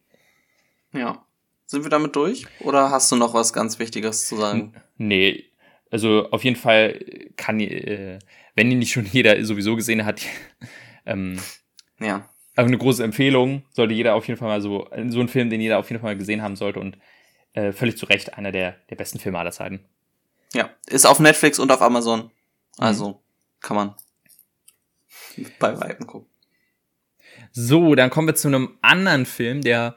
Ja. Sind wir damit durch? Oder hast du noch was ganz Wichtiges zu sagen? Nee, also auf jeden Fall kann, äh, wenn ihn nicht schon jeder sowieso gesehen hat, ähm, ja. Also eine große Empfehlung, sollte jeder auf jeden Fall mal so, so ein Film, den jeder auf jeden Fall mal gesehen haben sollte und äh, völlig zu Recht einer der, der besten Filme aller Zeiten. Ja, ist auf Netflix und auf Amazon. Also mhm. kann man bei Weitem gucken. So, dann kommen wir zu einem anderen Film, der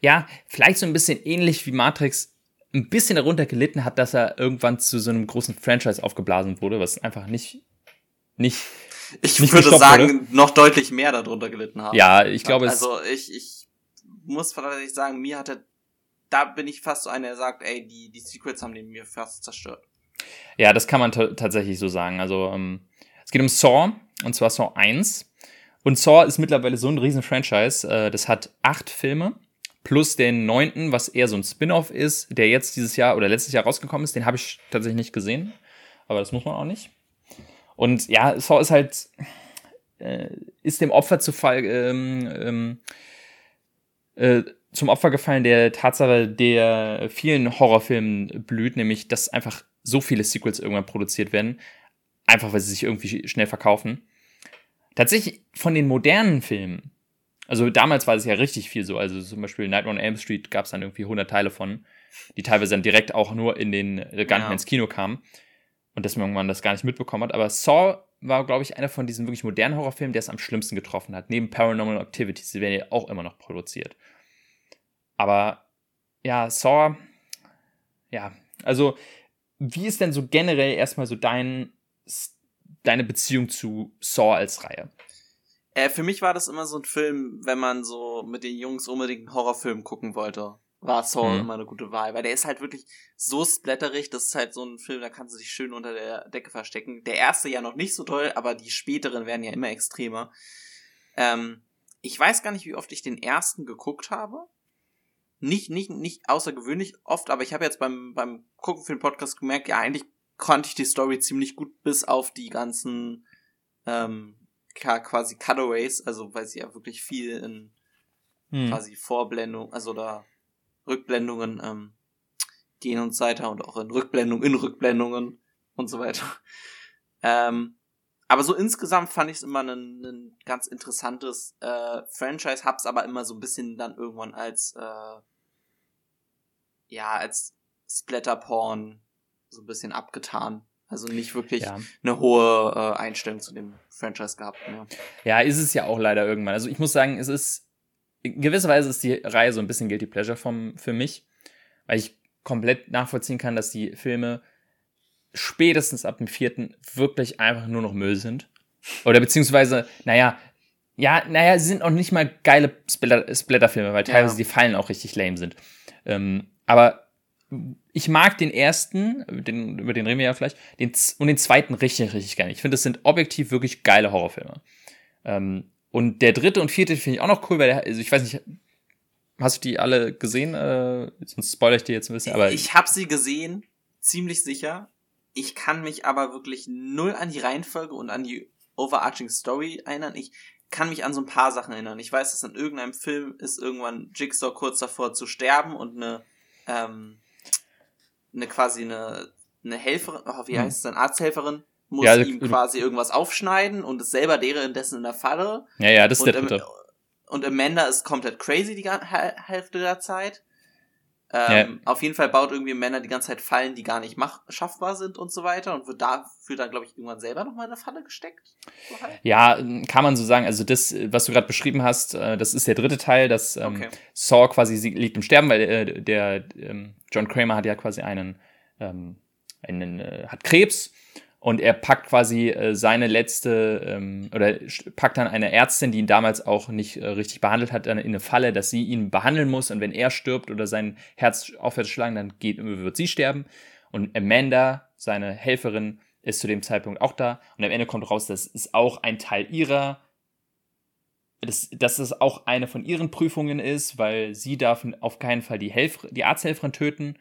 ja vielleicht so ein bisschen ähnlich wie Matrix ein bisschen darunter gelitten hat, dass er irgendwann zu so einem großen Franchise aufgeblasen wurde, was einfach nicht nicht ich nicht würde sagen, wurde. noch deutlich mehr darunter gelitten haben. Ja, ich glaube also, es. Also ich, ich muss tatsächlich sagen, mir hat er da bin ich fast so einer, der sagt, ey, die, die Secrets haben den mir fast zerstört. Ja, das kann man tatsächlich so sagen. Also, ähm, es geht um Saw, und zwar Saw 1. Und Saw ist mittlerweile so ein riesen Franchise. Äh, das hat acht Filme, plus den neunten, was eher so ein Spin-off ist, der jetzt dieses Jahr oder letztes Jahr rausgekommen ist. Den habe ich tatsächlich nicht gesehen. Aber das muss man auch nicht. Und ja, Saw ist halt, äh, ist dem Opfer zu Fall, ähm, ähm, äh, zum Opfer gefallen der Tatsache, der vielen Horrorfilmen blüht, nämlich dass einfach so viele Sequels irgendwann produziert werden, einfach weil sie sich irgendwie schnell verkaufen. Tatsächlich von den modernen Filmen, also damals war es ja richtig viel so, also zum Beispiel Night on Elm Street gab es dann irgendwie 100 Teile von, die teilweise dann direkt auch nur in den äh, gar nicht ins Kino kamen und dass man irgendwann das gar nicht mitbekommen hat. Aber Saw war, glaube ich, einer von diesen wirklich modernen Horrorfilmen, der es am schlimmsten getroffen hat. Neben Paranormal Activities, die werden ja auch immer noch produziert. Aber ja, Saw, ja, also wie ist denn so generell erstmal so dein, deine Beziehung zu Saw als Reihe? Äh, für mich war das immer so ein Film, wenn man so mit den Jungs unbedingt einen Horrorfilm gucken wollte, war Saw mhm. immer eine gute Wahl, weil der ist halt wirklich so splatterig, das ist halt so ein Film, da kannst du dich schön unter der Decke verstecken. Der erste ja noch nicht so toll, aber die späteren werden ja immer extremer. Ähm, ich weiß gar nicht, wie oft ich den ersten geguckt habe nicht, nicht, nicht außergewöhnlich oft, aber ich habe jetzt beim, beim Gucken für den Podcast gemerkt, ja, eigentlich konnte ich die Story ziemlich gut bis auf die ganzen ähm, quasi Cutaways, also weil sie ja wirklich viel in hm. quasi Vorblendung, also da Rückblendungen ähm, gehen und so weiter und auch in Rückblendungen, in Rückblendungen und so weiter. Ähm, aber so insgesamt fand ich es immer ein, ein ganz interessantes äh, Franchise, hab's aber immer so ein bisschen dann irgendwann als äh, ja, als Splatterporn so ein bisschen abgetan. Also nicht wirklich ja. eine hohe äh, Einstellung zu dem Franchise gehabt. Ne? Ja, ist es ja auch leider irgendwann. Also ich muss sagen, es ist in gewisser Weise ist die Reihe so ein bisschen Guilty Pleasure vom, für mich, weil ich komplett nachvollziehen kann, dass die Filme spätestens ab dem vierten wirklich einfach nur noch Müll sind. Oder beziehungsweise, naja, ja, naja, sie sind auch nicht mal geile Splatter-Filme, weil teilweise ja. die Fallen auch richtig lame sind. Ähm, aber ich mag den ersten, den, über den reden wir ja vielleicht, den, und den zweiten richtig, richtig gerne. Ich finde, das sind objektiv wirklich geile Horrorfilme. Ähm, und der dritte und vierte finde ich auch noch cool, weil der, also ich weiß nicht, hast du die alle gesehen? Äh, sonst spoilere ich dir jetzt ein bisschen. Aber ich habe sie gesehen, ziemlich sicher. Ich kann mich aber wirklich null an die Reihenfolge und an die overarching Story erinnern. Ich kann mich an so ein paar Sachen erinnern. Ich weiß, dass in irgendeinem Film ist irgendwann Jigsaw kurz davor zu sterben und eine, ähm, eine quasi eine, eine Helferin, oh, wie hm. heißt es dann, Arzthelferin, muss ja, ihm quasi irgendwas aufschneiden und ist selber währenddessen in der Falle. Ja, ja, das ist und der dritte. Und Amanda ist komplett crazy die Hälfte der Zeit. Ähm, ja. Auf jeden Fall baut irgendwie Männer die ganze Zeit Fallen, die gar nicht mach schaffbar sind und so weiter und wird dafür dann, glaube ich, irgendwann selber nochmal in eine Falle gesteckt. So halt. Ja, kann man so sagen. Also das, was du gerade beschrieben hast, äh, das ist der dritte Teil, dass ähm, okay. Saw quasi liegt im Sterben, weil äh, der ähm, John Kramer hat ja quasi einen, ähm, einen äh, hat Krebs Und er packt quasi äh, seine letzte, ähm, oder packt dann eine Ärztin, die ihn damals auch nicht äh, richtig behandelt hat, dann in eine Falle, dass sie ihn behandeln muss. Und wenn er stirbt oder sein Herz aufhört zu schlagen, dann geht, wird sie sterben. Und Amanda, seine Helferin, ist zu dem Zeitpunkt auch da. Und am Ende kommt raus, das ist auch ein Teil ihrer, dass, dass es auch eine von ihren Prüfungen ist, weil sie darf auf keinen Fall die, Helfer, die Arzthelferin töten.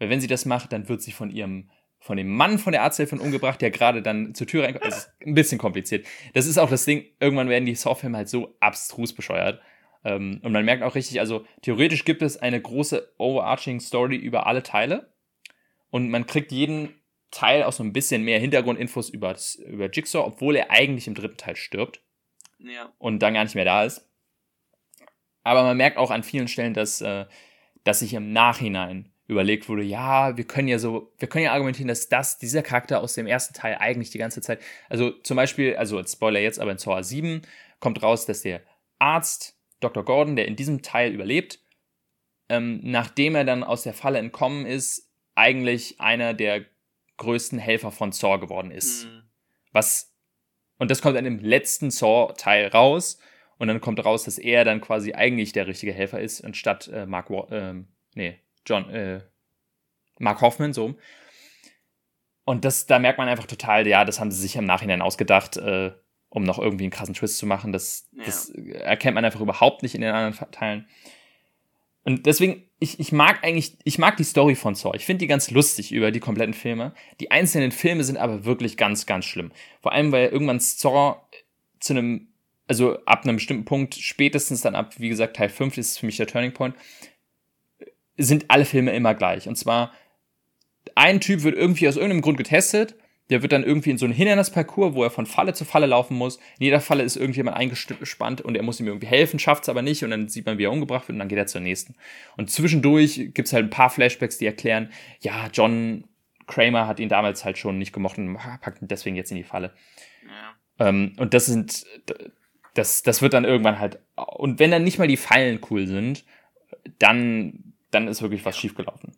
Weil wenn sie das macht, dann wird sie von ihrem von dem Mann von der Arzthelferin umgebracht, der gerade dann zur Tür reinkommt. Das ist ein bisschen kompliziert. Das ist auch das Ding, irgendwann werden die Saw-Filme halt so abstrus bescheuert. Ähm, und man merkt auch richtig, also theoretisch gibt es eine große overarching Story über alle Teile. Und man kriegt jeden Teil auch so ein bisschen mehr Hintergrundinfos über, über Jigsaw, obwohl er eigentlich im dritten Teil stirbt. Ja. Und dann gar nicht mehr da ist. Aber man merkt auch an vielen Stellen, dass, äh, dass sich im Nachhinein überlegt wurde, ja, wir können ja so, wir können ja argumentieren, dass das, dieser Charakter aus dem ersten Teil eigentlich die ganze Zeit, also zum Beispiel, also als Spoiler jetzt, aber in Saw 7 kommt raus, dass der Arzt, Dr. Gordon, der in diesem Teil überlebt, ähm, nachdem er dann aus der Falle entkommen ist, eigentlich einer der größten Helfer von Saw geworden ist. Mhm. Was, und das kommt dann im letzten Saw-Teil raus, und dann kommt raus, dass er dann quasi eigentlich der richtige Helfer ist, anstatt äh, Mark, äh, nee, John, äh, Mark Hoffman, so. Und das, da merkt man einfach total, ja, das haben sie sich im Nachhinein ausgedacht, äh, um noch irgendwie einen krassen Twist zu machen. Das, ja. das erkennt man einfach überhaupt nicht in den anderen Teilen. Und deswegen, ich, ich mag eigentlich, ich mag die Story von Saw. Ich finde die ganz lustig über die kompletten Filme. Die einzelnen Filme sind aber wirklich ganz, ganz schlimm. Vor allem, weil irgendwann Saw zu einem, also ab einem bestimmten Punkt, spätestens dann ab, wie gesagt, Teil 5 ist für mich der Turning Point, sind alle Filme immer gleich. Und zwar, ein Typ wird irgendwie aus irgendeinem Grund getestet, der wird dann irgendwie in so einen Hindernisparcours, wo er von Falle zu Falle laufen muss. In jeder Falle ist irgendjemand eingespannt und er muss ihm irgendwie helfen, schafft es aber nicht und dann sieht man, wie er umgebracht wird und dann geht er zur nächsten. Und zwischendurch gibt's halt ein paar Flashbacks, die erklären, ja, John Kramer hat ihn damals halt schon nicht gemocht und packt ihn deswegen jetzt in die Falle. Ja. Ähm, und das sind, das, das wird dann irgendwann halt, und wenn dann nicht mal die Fallen cool sind, dann dann ist wirklich was schiefgelaufen.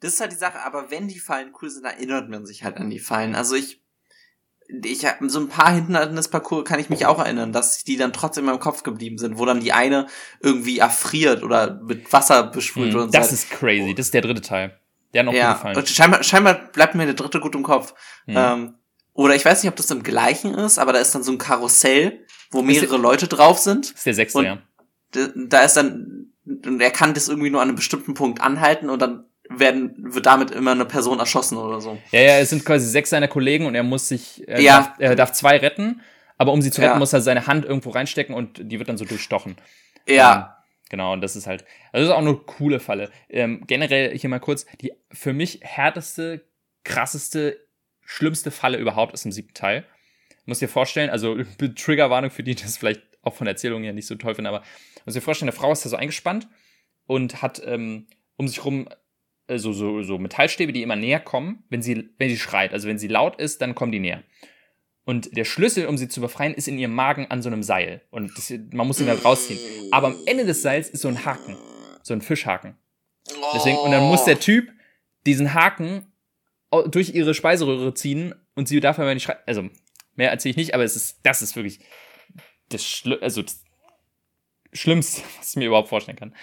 Das ist halt die Sache, aber wenn die Fallen cool sind, erinnert man sich halt an die Fallen. Also ich, ich habe so ein paar Hindernisparcours kann ich mich auch erinnern, dass die dann trotzdem in meinem Kopf geblieben sind, wo dann die eine irgendwie erfriert oder mit Wasser besprüht mm, und Das so. ist crazy. Das ist der dritte Teil. Der hat noch ja, gefallen. Und scheinbar, scheinbar bleibt mir der dritte gut im Kopf. Mm. Ähm, oder ich weiß nicht, ob das im gleichen ist, aber da ist dann so ein Karussell, wo mehrere der, Leute drauf sind. Das ist der sechste, ja. Da ist dann und er kann das irgendwie nur an einem bestimmten Punkt anhalten und dann werden, wird damit immer eine Person erschossen oder so. Ja, ja, es sind quasi sechs seiner Kollegen und er muss sich, er, ja. darf, er darf zwei retten, aber um sie zu retten, ja. muss er seine Hand irgendwo reinstecken und die wird dann so durchstochen. Ja. Ähm, genau, und das ist halt, also das ist auch eine coole Falle. Ähm, generell hier mal kurz, die für mich härteste, krasseste, schlimmste Falle überhaupt ist im siebten Teil. Muss dir vorstellen, also Triggerwarnung für die, die das vielleicht auch von Erzählungen ja nicht so toll finden, aber muss dir vorstellen, eine Frau ist da so eingespannt und hat ähm, um sich rum äh, so, so, so Metallstäbe, die immer näher kommen, wenn sie, wenn sie schreit. Also wenn sie laut ist, dann kommen die näher. Und der Schlüssel, um sie zu befreien, ist in ihrem Magen an so einem Seil. Und das, man muss ihn da rausziehen. Aber am Ende des Seils ist so ein Haken. So ein Fischhaken. Deswegen, und dann muss der Typ diesen Haken durch ihre Speiseröhre ziehen und sie darf aber nicht schreien. Also, mehr erzähle ich nicht, aber es ist, das ist wirklich das, Schli also das Schlimmste, was ich mir überhaupt vorstellen kann.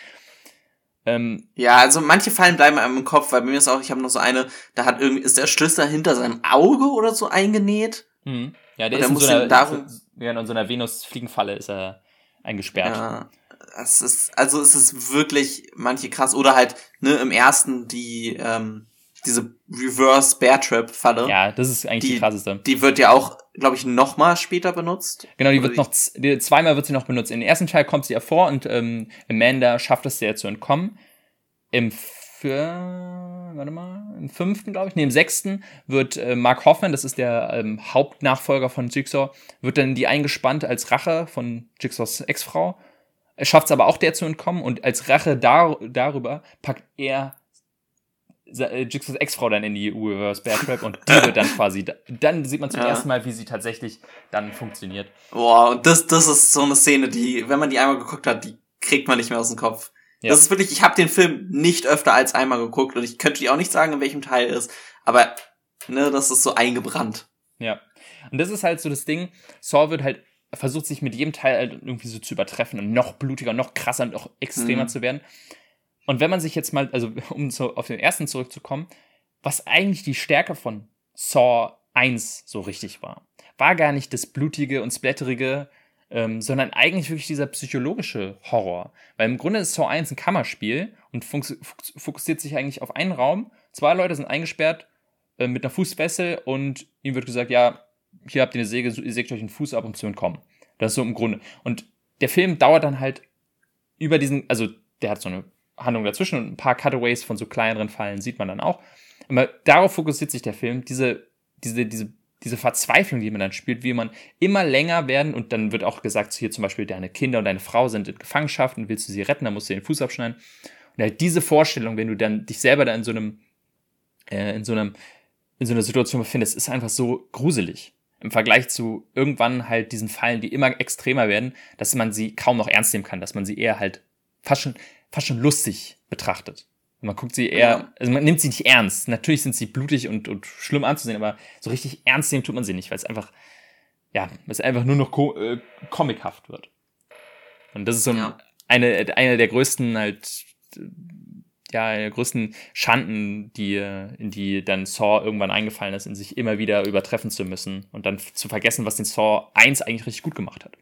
Ähm, ja, also manche Fallen bleiben einem im Kopf, weil bei mir ist auch, ich habe noch so eine, da hat irgendwie, ist der Schlüssel hinter seinem Auge oder so eingenäht. Mhm. Ja, der ist in so, einer, darum, ja, in so einer Venus-Fliegenfalle ist er eingesperrt. Ja, es ist, also es ist wirklich manche krass. Oder halt, ne, im ersten die, ähm, diese Reverse Bear Trap Falle. Ja, das ist eigentlich die, die krasseste. Die wird ja auch, glaube ich, noch mal später benutzt. Genau, die wird noch die, zweimal wird sie noch benutzt. In den ersten Teil kommt sie ja vor und ähm, Amanda schafft es sehr zu entkommen. Im für, warte mal, im fünften, glaube ich, nee, im sechsten wird äh, Mark Hoffman, das ist der ähm, Hauptnachfolger von Jigsaw, wird dann die eingespannt als Rache von Jigsaws Ex-Frau. Er schafft es aber auch der zu entkommen und als Rache dar darüber packt er Jigsaws Ex-Frau dann in die Reverse Bear Trap und die wird dann quasi, dann sieht man zum ja. ersten Mal, wie sie tatsächlich dann funktioniert. Boah, und das, das ist so eine Szene, die, wenn man die einmal geguckt hat, die kriegt man nicht mehr aus dem Kopf. Ja. Das ist wirklich, ich habe den Film nicht öfter als einmal geguckt und ich könnte dir auch nicht sagen, in welchem Teil ist, aber ne, das ist so eingebrannt. Ja. Und das ist halt so das Ding, Saw wird halt, versucht sich mit jedem Teil halt irgendwie so zu übertreffen und noch blutiger, noch krasser und noch extremer mhm. zu werden. Und wenn man sich jetzt mal, also um so auf den ersten zurückzukommen, was eigentlich die Stärke von Saw 1 so richtig war, war gar nicht das blutige und splatterige, ähm, sondern eigentlich wirklich dieser psychologische Horror. Weil im Grunde ist Saw 1 ein Kammerspiel und fokussiert sich eigentlich auf einen Raum. Zwei Leute sind eingesperrt äh, mit einer Fußfessel und ihnen wird gesagt, ja, hier habt ihr eine Säge, ihr sägt euch den Fuß ab, um zu entkommen. Das ist so im Grunde. Und der Film dauert dann halt über diesen, also der hat so eine Handlung dazwischen und ein paar Cutaways von so kleineren Fallen sieht man dann auch. Aber darauf fokussiert sich der Film, diese, diese, diese diese Verzweiflung, die man dann spielt, wie man immer länger werden und dann wird auch gesagt, hier zum Beispiel deine Kinder und deine Frau sind in Gefangenschaft und willst du sie retten, dann musst du den Fuß abschneiden. Und halt diese Vorstellung, wenn du dann dich selber da in so einem, äh, in so einem, in so einer Situation befindest, ist einfach so gruselig. Im Vergleich zu irgendwann halt diesen Fallen, die immer extremer werden, dass man sie kaum noch ernst nehmen kann, dass man sie eher halt fast schon, fast schon lustig betrachtet. Man guckt sie eher, also man nimmt sie nicht ernst. Natürlich sind sie blutig und, und schlimm anzusehen, aber so richtig ernst nehmen tut man sie nicht, weil es einfach, ja, weil es einfach nur noch co äh, comichaft wird. Und das ist so ein, ja. eine, eine der größten halt, ja, der größten Schanden, die, in die dann Saw irgendwann eingefallen ist, in sich immer wieder übertreffen zu müssen und dann zu vergessen, was den Saw 1 eigentlich richtig gut gemacht hat.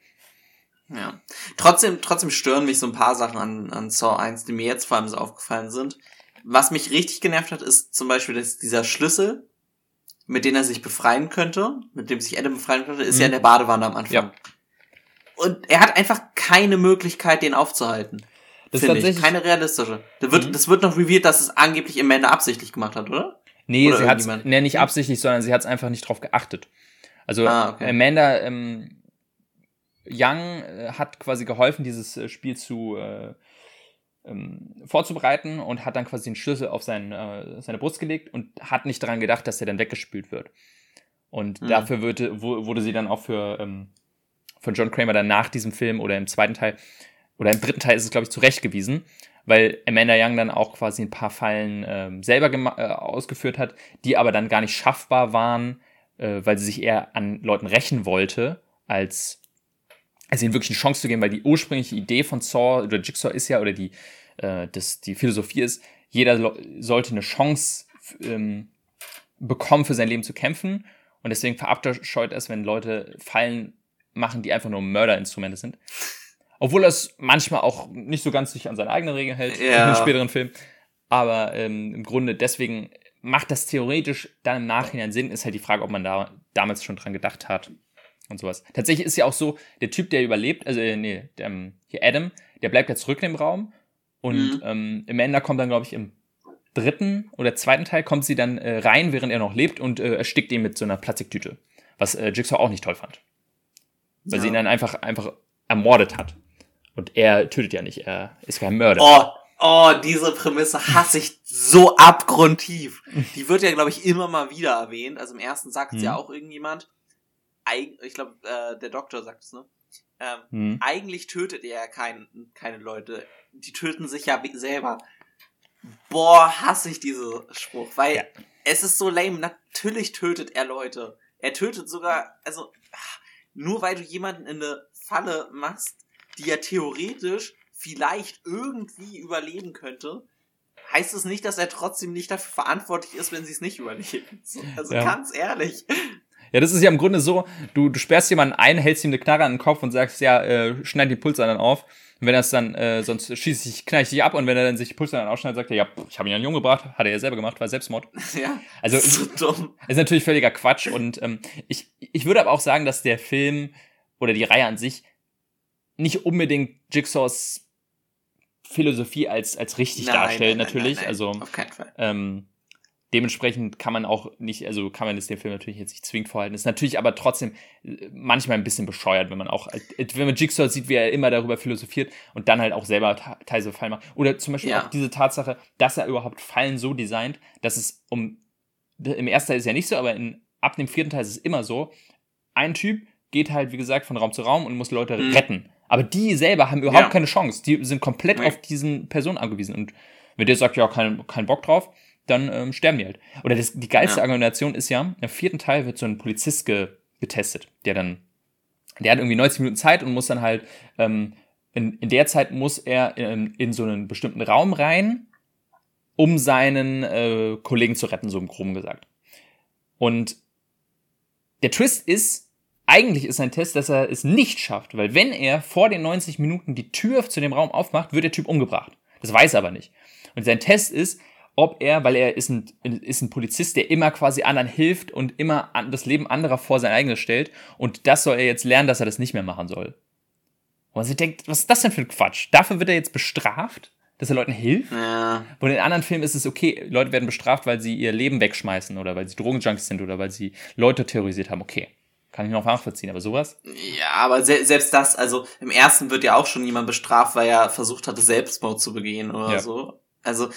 Ja. Trotzdem, trotzdem stören mich so ein paar Sachen an, an Saw 1, die mir jetzt vor allem so aufgefallen sind. Was mich richtig genervt hat, ist zum Beispiel dass dieser Schlüssel, mit dem er sich befreien könnte, mit dem sich Adam befreien könnte, ist mhm. ja in der Badewanne am Anfang. Ja. Und er hat einfach keine Möglichkeit, den aufzuhalten. Das ist tatsächlich ich. keine realistische. Das wird, mhm. das wird noch revealed, dass es angeblich Amanda absichtlich gemacht hat, oder? Nee, oder sie hat nee, nicht absichtlich, sondern sie hat es einfach nicht drauf geachtet. Also ah, okay. Amanda ähm, Young äh, hat quasi geholfen, dieses äh, Spiel zu äh, ähm, vorzubereiten und hat dann quasi den Schlüssel auf sein, äh, seine Brust gelegt und hat nicht daran gedacht, dass er dann weggespült wird. Und mhm. dafür wurde, wurde sie dann auch für ähm, von John Kramer dann nach diesem Film oder im zweiten Teil oder im dritten Teil ist es, glaube ich, zurechtgewiesen, weil Amanda Young dann auch quasi ein paar Fallen ähm, selber äh, ausgeführt hat, die aber dann gar nicht schaffbar waren, äh, weil sie sich eher an Leuten rächen wollte, als also ihnen wirklich eine Chance zu geben, weil die ursprüngliche Idee von Saw oder Jigsaw ist ja, oder die, äh, das, die Philosophie ist, jeder sollte eine Chance ähm, bekommen, für sein Leben zu kämpfen. Und deswegen verabscheut es, wenn Leute Fallen machen, die einfach nur Mörderinstrumente sind. Obwohl er es manchmal auch nicht so ganz sich an seine eigenen Regeln hält ja. in späteren Filmen. Aber ähm, im Grunde deswegen macht das theoretisch dann im Nachhinein Sinn, ist halt die Frage, ob man da damals schon dran gedacht hat und sowas. Tatsächlich ist ja auch so, der Typ, der überlebt, also äh, nee, der, ähm, hier Adam, der bleibt ja zurück im Raum und mhm. ähm, Amanda kommt dann, glaube ich, im dritten oder zweiten Teil kommt sie dann äh, rein, während er noch lebt und äh, erstickt ihn mit so einer Plastiktüte. Was äh, Jigsaw auch nicht toll fand. Weil ja. sie ihn dann einfach, einfach ermordet hat. Und er tötet ja nicht, er ist kein Mörder. Oh, oh, diese Prämisse hasse ich so abgrundtief. Die wird ja, glaube ich, immer mal wieder erwähnt. Also im ersten sagt es mhm. ja auch irgendjemand ich glaube, äh, der Doktor sagt es, ne? Ähm, hm. Eigentlich tötet er kein, keine Leute. Die töten sich ja selber. Boah, hasse ich diesen Spruch, weil ja. es ist so lame. Natürlich tötet er Leute. Er tötet sogar, also, nur weil du jemanden in eine Falle machst, die ja theoretisch vielleicht irgendwie überleben könnte, heißt es nicht, dass er trotzdem nicht dafür verantwortlich ist, wenn sie es nicht überleben. Also ja. ganz ehrlich. Ja, das ist ja im Grunde so, du, du sperrst jemanden ein, hältst ihm eine Knarre an den Kopf und sagst, ja, äh, schneid die Pulsadern auf. Und wenn er es dann, äh, sonst schieße ich, knall ich dich ab und wenn er dann sich die Pulsadern ausschneidet, sagt er, ja, ich habe ihn an Jungen gebracht, hat er ja selber gemacht, war Selbstmord. Ja. Also ist, so dumm. ist natürlich völliger Quatsch und ähm, ich, ich würde aber auch sagen, dass der Film oder die Reihe an sich nicht unbedingt Jigsaws Philosophie als, als richtig nein, darstellt, nein, natürlich. Nein, also, auf keinen Fall. Ähm, dementsprechend kann man auch nicht, also kann man es dem Film natürlich jetzt nicht zwingend vorhalten. Ist natürlich aber trotzdem äh, manchmal ein bisschen bescheuert, wenn man auch, äh, wenn man Jigsaw sieht, wie er immer darüber philosophiert und dann halt auch selber Teile so Fallen macht. Oder zum Beispiel ja. auch diese Tatsache, dass er überhaupt Fallen so designt, dass es um, im ersten Teil ist ja nicht so, aber in, ab dem vierten Teil ist es immer so, ein Typ geht halt, wie gesagt, von Raum zu Raum und muss Leute mhm. retten. Aber die selber haben überhaupt ja. keine Chance. Die sind komplett nee. auf diesen Personen angewiesen. Und wenn der sagt, ja, kein, kein Bock drauf, dann ähm, sterben die halt. Oder das, die geilste ja. Argumentation ist ja, im vierten Teil wird so ein Polizist ge getestet, der dann, der hat irgendwie 90 Minuten Zeit und muss dann halt, ähm, in, in der Zeit muss er in, in so einen bestimmten Raum rein, um seinen äh, Kollegen zu retten, so im Groben gesagt. Und der Twist ist, eigentlich ist sein Test, dass er es nicht schafft, weil wenn er vor den 90 Minuten die Tür zu dem Raum aufmacht, wird der Typ umgebracht. Das weiß er aber nicht. Und sein Test ist, ob er, weil er ist ein, ist ein Polizist, der immer quasi anderen hilft und immer an, das Leben anderer vor sein eigenes stellt. Und das soll er jetzt lernen, dass er das nicht mehr machen soll. Und man sich denkt, was ist das denn für ein Quatsch? Dafür wird er jetzt bestraft, dass er Leuten hilft? Ja. Und in anderen Filmen ist es okay, Leute werden bestraft, weil sie ihr Leben wegschmeißen oder weil sie Drogenjunkies sind oder weil sie Leute terrorisiert haben. Okay. Kann ich noch nachvollziehen, aber sowas? Ja, aber se selbst das, also im ersten wird ja auch schon jemand bestraft, weil er versucht hatte, Selbstmord zu begehen oder ja. so. Also,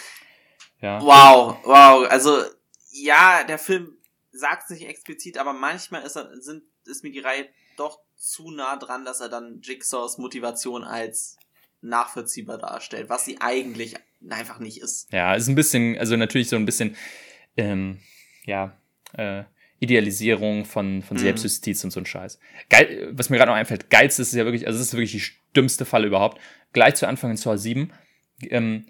ja. wow, wow. Also, ja, der Film sagt es nicht explizit, aber manchmal ist, er, sind, ist mir die Reihe doch zu nah dran, dass er dann Jigsaws Motivation als nachvollziehbar darstellt, was sie eigentlich einfach nicht ist. Ja, ist ein bisschen, also natürlich so ein bisschen, ähm, ja, äh, Idealisierung von, von mhm. Selbstjustiz und so ein Scheiß. Geil, was mir gerade noch einfällt, geilste ist ja wirklich, also das ist wirklich die dümmste Falle überhaupt. Gleich zu Anfang in Saw 7, ähm,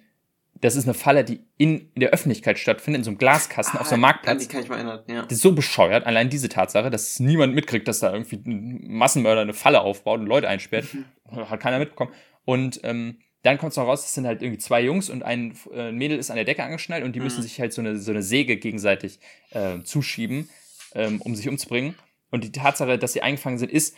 das ist eine Falle, die in, in der Öffentlichkeit stattfindet, in so einem Glaskasten ah, auf so einem Marktplatz. Die kann ich mal erinnern, ja. Das ist so bescheuert, allein diese Tatsache, dass niemand mitkriegt, dass da irgendwie ein Massenmörder eine Falle aufbaut und Leute einsperrt. Mhm. Hat keiner mitbekommen. Und ähm, dann kommt es noch raus, das sind halt irgendwie zwei Jungs und ein äh, Mädel ist an der Decke angeschnallt und die mhm. müssen sich halt so eine, so eine Säge gegenseitig äh, zuschieben ähm, um sich umzubringen. Und die Tatsache, dass sie eingefangen sind, ist,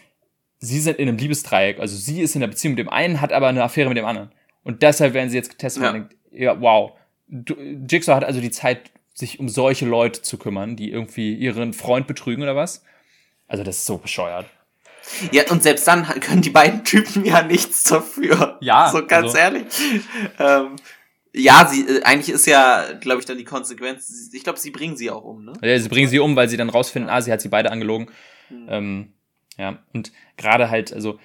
sie sind in einem Liebesdreieck. Also sie ist in einer Beziehung mit dem einen, hat aber eine Affäre mit dem anderen. Und deshalb werden sie jetzt getestet ja. und denkt, ja, wow. Jigsaw hat also die Zeit, sich um solche Leute zu kümmern, die irgendwie ihren Freund betrügen oder was. Also das ist so bescheuert. Ja, und selbst dann können die beiden Typen ja nichts dafür. Ja. So ganz also. ehrlich. Ähm, ja, sie, äh, eigentlich ist ja, glaube ich, dann die Konsequenz. Ich glaube, sie bringen sie auch um, ne? Ja, sie bringen sie um, weil sie dann rausfinden, ah, sie hat sie beide angelogen. Mhm. Ähm, ja, und gerade halt, also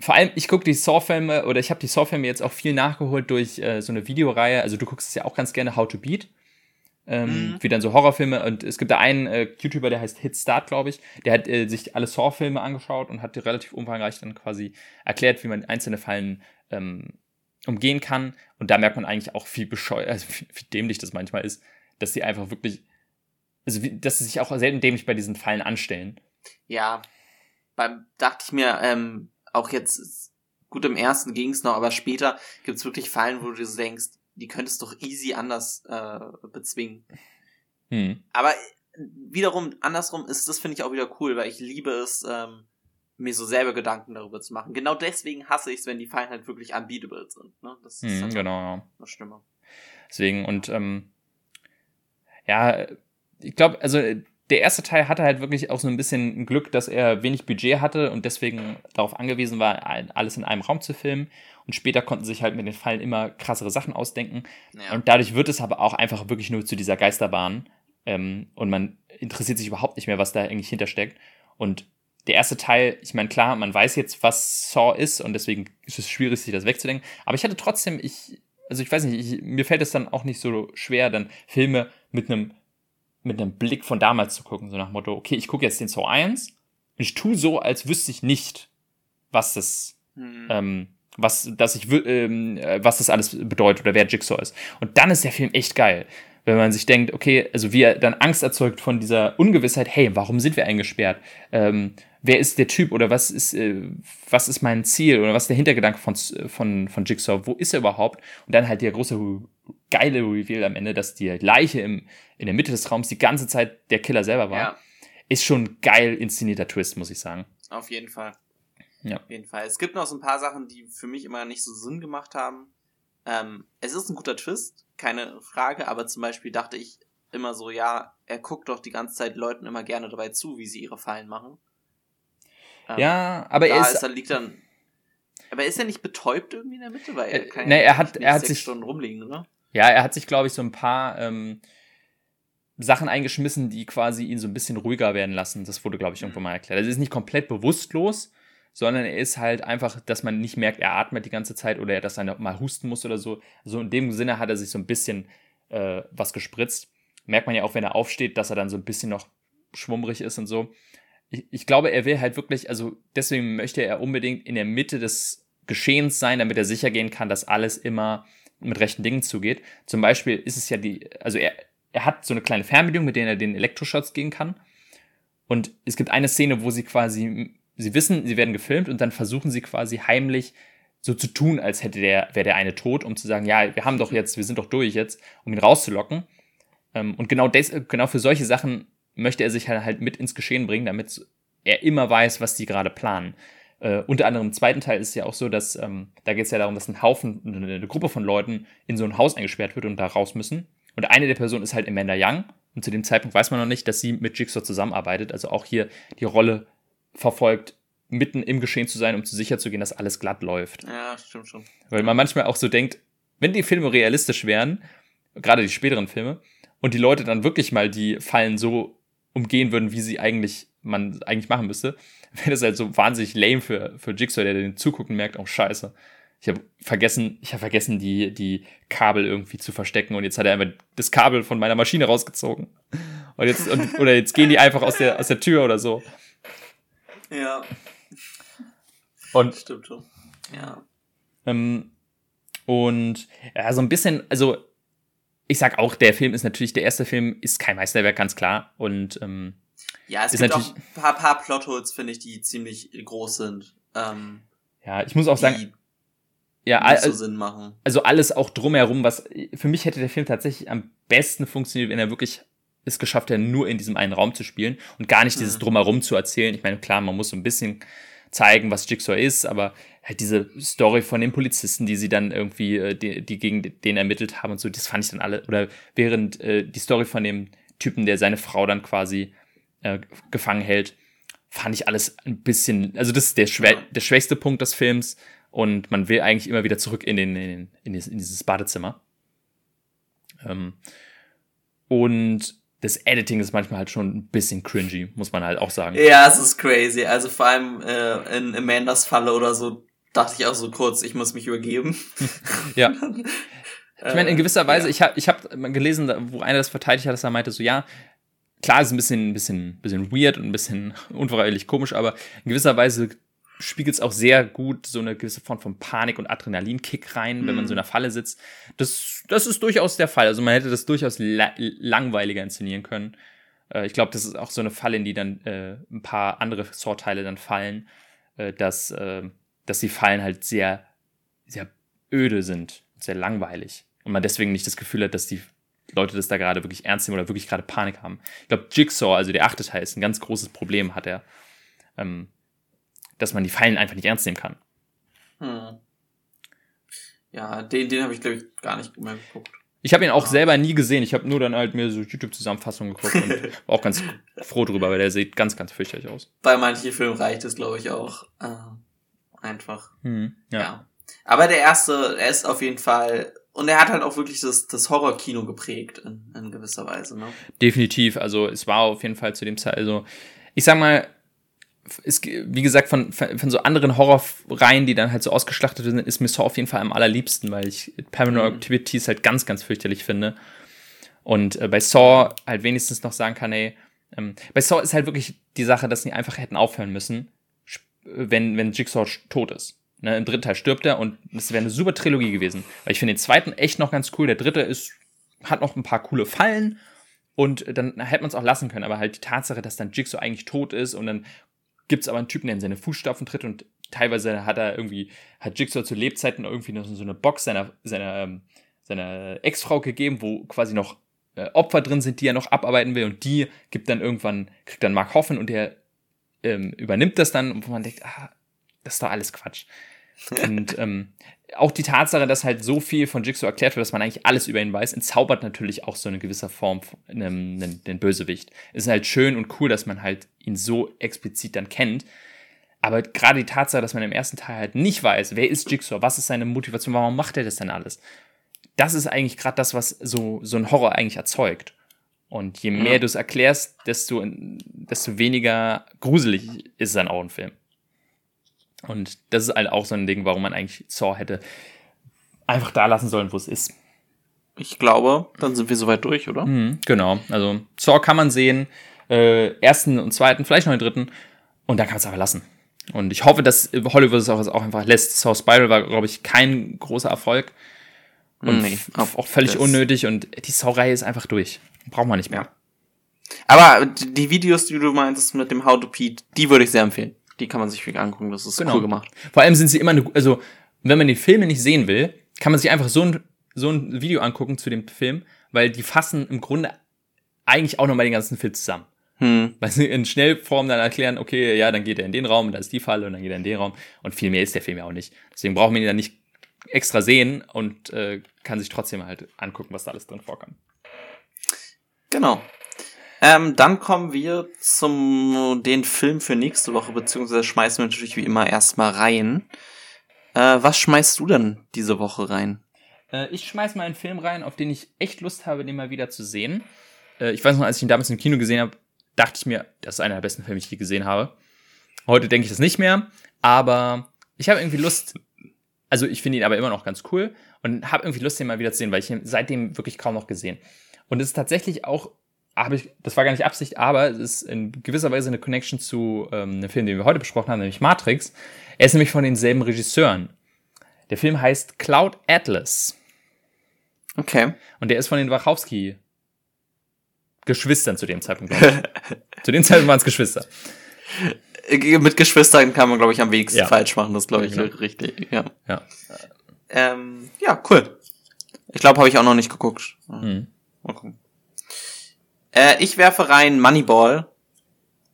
vor allem, ich gucke die Saw-Filme oder ich habe die Saw-Filme jetzt auch viel nachgeholt durch äh, so eine Videoreihe. Also du guckst es ja auch ganz gerne How to Beat. Ähm, mhm. Wie dann so Horrorfilme. Und es gibt da einen äh, YouTuber, der heißt Hit Start, glaube ich. Der hat äh, sich alle Saw-Filme angeschaut und hat relativ umfangreich dann quasi erklärt, wie man einzelne Fallen ähm, umgehen kann. Und da merkt man eigentlich auch viel bescheuert, also wie, wie dämlich das manchmal ist, dass sie einfach wirklich, also wie, dass sie sich auch selten dämlich bei diesen Fallen anstellen. Ja, beim dachte ich mir, ähm, auch jetzt, gut im ersten ging es noch, aber später gibt es wirklich Fallen, wo du so denkst, die könntest du doch easy anders äh, bezwingen. Hm. Aber wiederum, andersrum ist das, finde ich, auch wieder cool, weil ich liebe es, ähm, mir so selber Gedanken darüber zu machen. Genau deswegen hasse ich es, wenn die Fallen halt wirklich unbeatable sind. Ne? Das ist hm, genau, ja. das Stimme. Deswegen, und ähm, ja, ich glaube, also der erste Teil hatte halt wirklich auch so ein bisschen Glück, dass er wenig Budget hatte und deswegen darauf angewiesen war, alles in einem Raum zu filmen. Und später konnten sich halt mit den Fallen immer krassere Sachen ausdenken. Ja. Und dadurch wird es aber auch einfach wirklich nur zu dieser Geisterbahn. Ähm, und man interessiert sich überhaupt nicht mehr, was da eigentlich hintersteckt. Und der erste Teil, ich meine, klar, man weiß jetzt, was Saw ist und deswegen ist es schwierig, sich das wegzudenken. Aber ich hatte trotzdem, ich, also ich weiß nicht, ich, mir fällt es dann auch nicht so schwer, dann Filme mit einem mit einem Blick von damals zu gucken, so nach Motto, okay, ich gucke jetzt den Saw 1 und ich tue so, als wüsste ich nicht, was das, hm. ähm, was, dass ich, ähm, was das alles bedeutet oder wer Jigsaw ist. Und dann ist der Film echt geil wenn man sich denkt, okay, also wie er dann Angst erzeugt von dieser Ungewissheit, hey, warum sind wir eingesperrt? Ähm, wer ist der Typ oder was ist, äh, was ist mein Ziel oder was ist der Hintergedanke von, von, von Jigsaw? Wo ist er überhaupt? Und dann halt der große, geile Reveal am Ende, dass die Leiche im, in der Mitte des Raums die ganze Zeit der Killer selber war. Ja. Ist schon geil inszenierter Twist, muss ich sagen. Auf jeden Fall. Ja. Auf jeden Fall. Es gibt noch so ein paar Sachen, die für mich immer nicht so Sinn gemacht haben. Ähm, es ist ein guter Twist, keine Frage, aber zum Beispiel dachte ich immer so, ja, er guckt doch die ganze Zeit Leuten immer gerne dabei zu, wie sie ihre Fallen machen. Ähm, ja, aber er ist, ist dann liegt dann. Aber ist er nicht betäubt irgendwie in der Mitte, weil er äh, kann nee, ja er hat, er hat sich Stunden rumliegen, oder? Ja, er hat sich, glaube ich, so ein paar ähm, Sachen eingeschmissen, die quasi ihn so ein bisschen ruhiger werden lassen. Das wurde, glaube ich, irgendwo mal erklärt. Also er ist nicht komplett bewusstlos, sondern er ist halt einfach, dass man nicht merkt, er atmet die ganze Zeit oder dass er mal husten muss oder so. So in dem Sinne hat er sich so ein bisschen äh, was gespritzt. Merkt man ja auch, wenn er aufsteht, dass er dann so ein bisschen noch schwummrig ist und so. Ich, ich glaube, er will halt wirklich, also deswegen möchte er unbedingt in der Mitte des Geschehens sein, damit er sicher gehen kann, dass alles immer mit rechten Dingen zugeht. Zum Beispiel ist es ja die, also er, er hat so eine kleine Fernbedienung, mit der er den Elektroshots gehen kann. Und es gibt eine Szene, wo sie quasi, sie wissen, sie werden gefilmt und dann versuchen sie quasi heimlich so zu tun, als hätte der, wäre der eine tot, um zu sagen, ja, wir haben doch jetzt, wir sind doch durch jetzt, um ihn rauszulocken. Ähm, und genau, des, genau für solche Sachen möchte er sich halt, halt mit ins Geschehen bringen, damit er immer weiß, was die gerade planen. Äh, unter anderem im zweiten Teil ist es ja auch so, dass ähm, da geht es ja darum, dass ein Haufen, eine, eine, Gruppe von Leuten in so ein Haus eingesperrt wird und da raus müssen. Und eine der Personen ist halt Amanda Young. Und zu dem Zeitpunkt weiß man noch nicht, dass sie mit Jigsaw zusammenarbeitet. Also auch hier die Rolle verfolgt, mitten im Geschehen zu sein, um zu sicher zu gehen, dass alles glatt läuft. Ja, stimmt schon. Weil man manchmal auch so denkt, wenn die Filme realistisch wären, gerade die späteren Filme, und die Leute dann wirklich mal die Fallen so umgehen würden, wie sie eigentlich man eigentlich machen müsste, wäre das halt so wahnsinnig lame für, für Jigsaw, der den zuguckt und merkt, oh scheiße. Ich habe vergessen, ich habe vergessen, die, die Kabel irgendwie zu verstecken und jetzt hat er einfach das Kabel von meiner Maschine rausgezogen. Und jetzt, und, oder jetzt gehen die einfach aus der, aus der Tür oder so. Ja. Und, Stimmt schon. Ja. Ähm, und ja, so ein bisschen, also ich sag auch, der Film ist natürlich, der erste Film ist kein Meisterwerk, ganz klar. Und ähm, ja, es gibt auch ein paar, paar Plotholes, finde ich, die ziemlich groß sind. Ähm, ja, ich muss auch sagen, ja, machen. Also alles auch drumherum, was für mich hätte der Film tatsächlich am besten funktioniert, wenn er wirklich es geschafft hätte, nur in diesem einen Raum zu spielen und gar nicht mhm. dieses drumherum zu erzählen. Ich meine, klar, man muss so ein bisschen zeigen, was Jigsaw ist, aber halt diese Story von den Polizisten, die sie dann irgendwie, äh, die, die gegen den ermittelt haben und so, das fand ich dann alle, oder während äh, die Story von dem Typen, der seine Frau dann quasi äh, gefangen hält, fand ich alles ein bisschen, also das ist der, schwä ja. der schwächste Punkt des Films und man will eigentlich immer wieder zurück in, den, in, in, in dieses Badezimmer. Ähm, und das Editing ist manchmal halt schon ein bisschen cringy, muss man halt auch sagen. Ja, es ist crazy. Also vor allem äh, in Amandas Falle oder so dachte ich auch so kurz, ich muss mich übergeben. ja. Ich meine, in gewisser Weise, ja. ich habe ich hab gelesen, wo einer das verteidigt hat, dass er meinte, so ja, klar, ist ein bisschen, ein bisschen, bisschen weird und ein bisschen unfreiwillig komisch, aber in gewisser Weise spiegelt es auch sehr gut so eine gewisse Form von Panik und Adrenalinkick rein, mhm. wenn man so in mhm. der Falle sitzt. Das, das ist durchaus der Fall. Also man hätte das durchaus la langweiliger inszenieren können. Äh, ich glaube, das ist auch so eine Falle, in die dann äh, ein paar andere Sortteile dann fallen, äh, dass, äh, dass die Fallen halt sehr, sehr öde sind, sehr langweilig. Und man deswegen nicht das Gefühl hat, dass die Leute das da gerade wirklich ernst nehmen oder wirklich gerade Panik haben. Ich glaube, Jigsaw, also der achte Teil, ist ein ganz großes Problem, hat er. Ähm, dass man die Fallen einfach nicht ernst nehmen kann. Hm. Ja, den, den habe ich, glaube ich, gar nicht mehr geguckt. Ich habe ihn auch ja. selber nie gesehen. Ich habe nur dann halt mir so YouTube-Zusammenfassungen geguckt und war auch ganz froh drüber, weil der sieht ganz, ganz fürchterlich aus. Bei manchen Filmen reicht es, glaube ich, auch. Äh, einfach. Hm, ja. ja. Aber der erste, er ist auf jeden Fall und er hat halt auch wirklich das, das Horror-Kino geprägt in, in gewisser Weise, ne? Definitiv. Also es war auf jeden Fall zu dem Zeit, also ich sag mal, ist, wie gesagt, von, von so anderen Horrorreihen, die dann halt so ausgeschlachtet sind, ist mir Saw auf jeden Fall am allerliebsten, weil ich Paranormal mhm. Activities halt ganz, ganz fürchterlich finde. Und äh, bei Saw halt wenigstens noch sagen kann, ey, ähm, bei Saw ist halt wirklich die Sache, dass sie einfach hätten aufhören müssen, wenn, wenn Jigsaw tot ist. Ne, Im dritten Teil stirbt er und das wäre eine super Trilogie gewesen. Weil ich finde den zweiten echt noch ganz cool. Der dritte ist, hat noch ein paar coole Fallen und dann hätte man es auch lassen können. Aber halt die Tatsache, dass dann Jigsaw eigentlich tot ist und dann gibt es aber einen Typen, der in seine Fußstapfen tritt und teilweise hat er irgendwie, hat Jigsaw zu Lebzeiten irgendwie noch so eine Box seiner, seiner, ähm, seiner Ex-Frau gegeben, wo quasi noch äh, Opfer drin sind, die er noch abarbeiten will und die gibt dann irgendwann, kriegt dann Mark Hoffen und der ähm, übernimmt das dann, wo man denkt, ah, das ist doch alles Quatsch. Und ähm, auch die Tatsache, dass halt so viel von Jigsaw erklärt wird, dass man eigentlich alles über ihn weiß, entzaubert natürlich auch so eine gewisse Form einen, den Bösewicht. Es ist halt schön und cool, dass man halt ihn so explizit dann kennt. Aber gerade die Tatsache, dass man im ersten Teil halt nicht weiß, wer ist Jigsaw, was ist seine Motivation, warum macht er das denn alles? Das ist eigentlich gerade das, was so, so ein Horror eigentlich erzeugt. Und je mehr ja. du es erklärst, desto, desto weniger gruselig ist dann auch ein Film. Und das ist halt auch so ein Ding, warum man eigentlich Saw hätte einfach da lassen sollen, wo es ist. ich glaube, dann sind wir soweit durch, oder? Mhm, genau. Also Saw kann man sehen, äh, ersten und zweiten, vielleicht noch den dritten. Und dann kann man es aber lassen. Und ich hoffe, dass Hollywood es auch, auch einfach lässt. Saw Spiral war, glaube ich, kein großer Erfolg. Und Nee, auch völlig unnötig. Und die Saw-Reihe ist einfach durch. Braucht man nicht mehr. Ja. Aber die Videos, die du meintest mit dem How to Pete, die würde ich sehr empfehlen. Die kann man sich wirklich angucken, das ist Genau. cool gemacht. Vor allem sind sie immer, eine, also wenn man die Filme nicht sehen will, kann man sich einfach so ein, so ein Video angucken zu dem Film, weil die fassen im Grunde eigentlich auch nochmal den ganzen Film zusammen. Hm. Weil sie in Schnellform dann erklären, okay, ja, dann geht er in den Raum, da ist die Falle und dann geht er in den Raum. Und viel mehr ist der Film ja auch nicht. Deswegen braucht man ihn dann nicht extra sehen und äh, kann sich trotzdem halt angucken, was da alles drin vorkam. Genau. Ähm, dann kommen wir zum den Film für nächste Woche, beziehungsweise schmeißen wir natürlich wie immer erstmal rein. Äh, was schmeißt du denn diese Woche rein? Äh, ich schmeiß mal einen Film rein, auf den ich echt Lust habe, den mal wieder zu sehen. Äh, ich weiß noch, als ich ihn damals im Kino gesehen habe, dachte ich mir, das ist einer der besten Filme, die ich je gesehen habe. Heute denke ich das nicht mehr, aber ich habe irgendwie Lust, also ich finde ihn aber immer noch ganz cool und habe irgendwie Lust, den mal wieder zu sehen, weil ich ihn seitdem wirklich kaum noch gesehen. Und es ist tatsächlich auch, habe ich, das war gar nicht Absicht, aber es ist in gewisser Weise eine Connection zu ähm, einem Film, den wir heute besprochen haben, nämlich Matrix. Er ist nämlich von denselben Regisseuren. Der Film heißt Cloud Atlas. Okay. Und der ist von den Wachowski Geschwistern zu dem Zeitpunkt. zu dem Zeitpunkt waren es Geschwister. Äh, Mit Geschwistern kann man, glaube ich, am wenigsten Ja. falsch machen, das glaube ich genau. richtig. Ja. Ja. Ähm, ja, cool. Ich glaube, habe ich auch noch nicht geguckt. Mhm. Mal gucken. Äh, ich werfe rein Moneyball.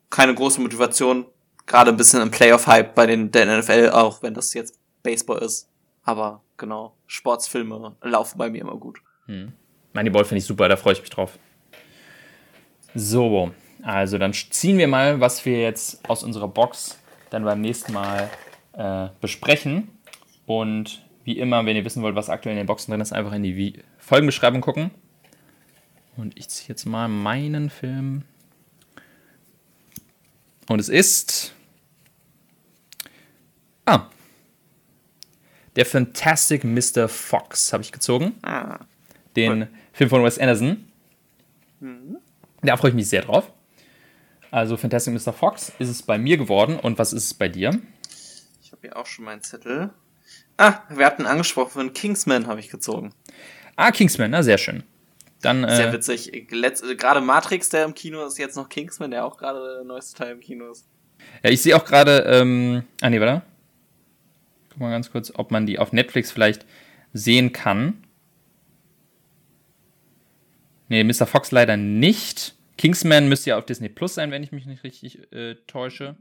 Keine große Motivation. Gerade ein bisschen im Playoff-Hype bei den der NFL, auch wenn das jetzt Baseball ist. Aber genau, Sportsfilme laufen bei mir immer gut. Moneyball finde ich super, da freue ich mich drauf. So, also dann ziehen wir mal, was wir jetzt aus unserer Box dann beim nächsten Mal äh, besprechen. Und wie immer, wenn ihr wissen wollt, was aktuell in den Boxen drin ist, einfach in die Folgenbeschreibung gucken. Und ich ziehe jetzt mal meinen Film. Und es ist. Ah. Der Fantastic Mr. Fox habe ich gezogen Ah, den Film von Wes Anderson. Da freue ich mich sehr drauf. Also Fantastic Mr. Fox ist es bei mir geworden. Und was ist es bei dir? ich habe hier auch schon meinen Zettel. Ah, wir hatten angesprochen, Kingsman habe ich gezogen. Ah, Kingsman, na sehr schön. Dann, Sehr äh, witzig. Letz, gerade Matrix, der im Kino ist, jetzt noch Kingsman, der auch gerade der neueste Teil im Kino ist. ja, ich sehe auch gerade, ähm, ah nee, warte. Guck mal ganz kurz, ob man die auf Netflix vielleicht sehen kann. Nee, Mr. Fox leider nicht. Kingsman müsste ja auf Disney Plus sein, wenn ich mich nicht richtig äh, täusche.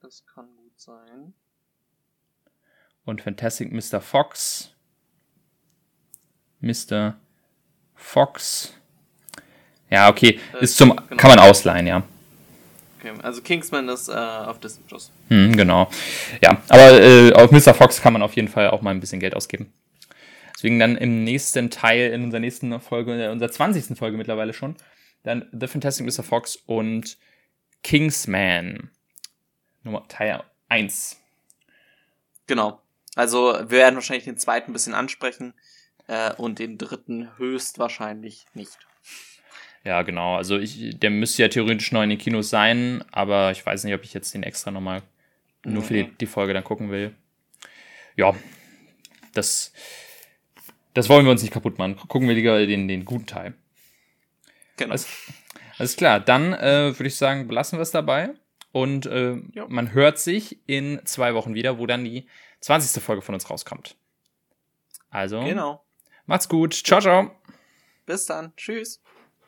Das kann gut sein. und Fantastic Mr. Fox. Mr. Fox. Ja, okay. Äh, Ist zum, genau. kann man ausleihen, ja. Okay, also Kingsman ist äh, auf Disney Plus. Hm, genau. Ja, aber äh, auf Mr. Fox kann man auf jeden Fall auch mal ein bisschen Geld ausgeben. Deswegen dann im nächsten Teil, in unserer nächsten Folge, in unserer 20. Folge mittlerweile schon, dann The Fantastic Mr. Fox und Kingsman. Nummer Teil 1. Genau. Also wir werden wahrscheinlich den zweiten ein bisschen ansprechen äh, und den dritten höchstwahrscheinlich nicht. Ja, genau. Also ich, der müsste ja theoretisch noch in den Kinos sein, aber ich weiß nicht, ob ich jetzt den extra nochmal nur für die, Mhm. die Folge dann gucken will. Ja, das, das wollen wir uns nicht kaputt machen. Gucken wir lieber den, den guten Teil. Genau. Alles, alles klar, dann äh, würde ich sagen, belassen wir es dabei. Und äh, Ja. man hört sich in zwei Wochen wieder, wo dann die 20. Folge von uns rauskommt. Also, genau. Macht's gut. Ciao, ciao. Bis dann. Tschüss.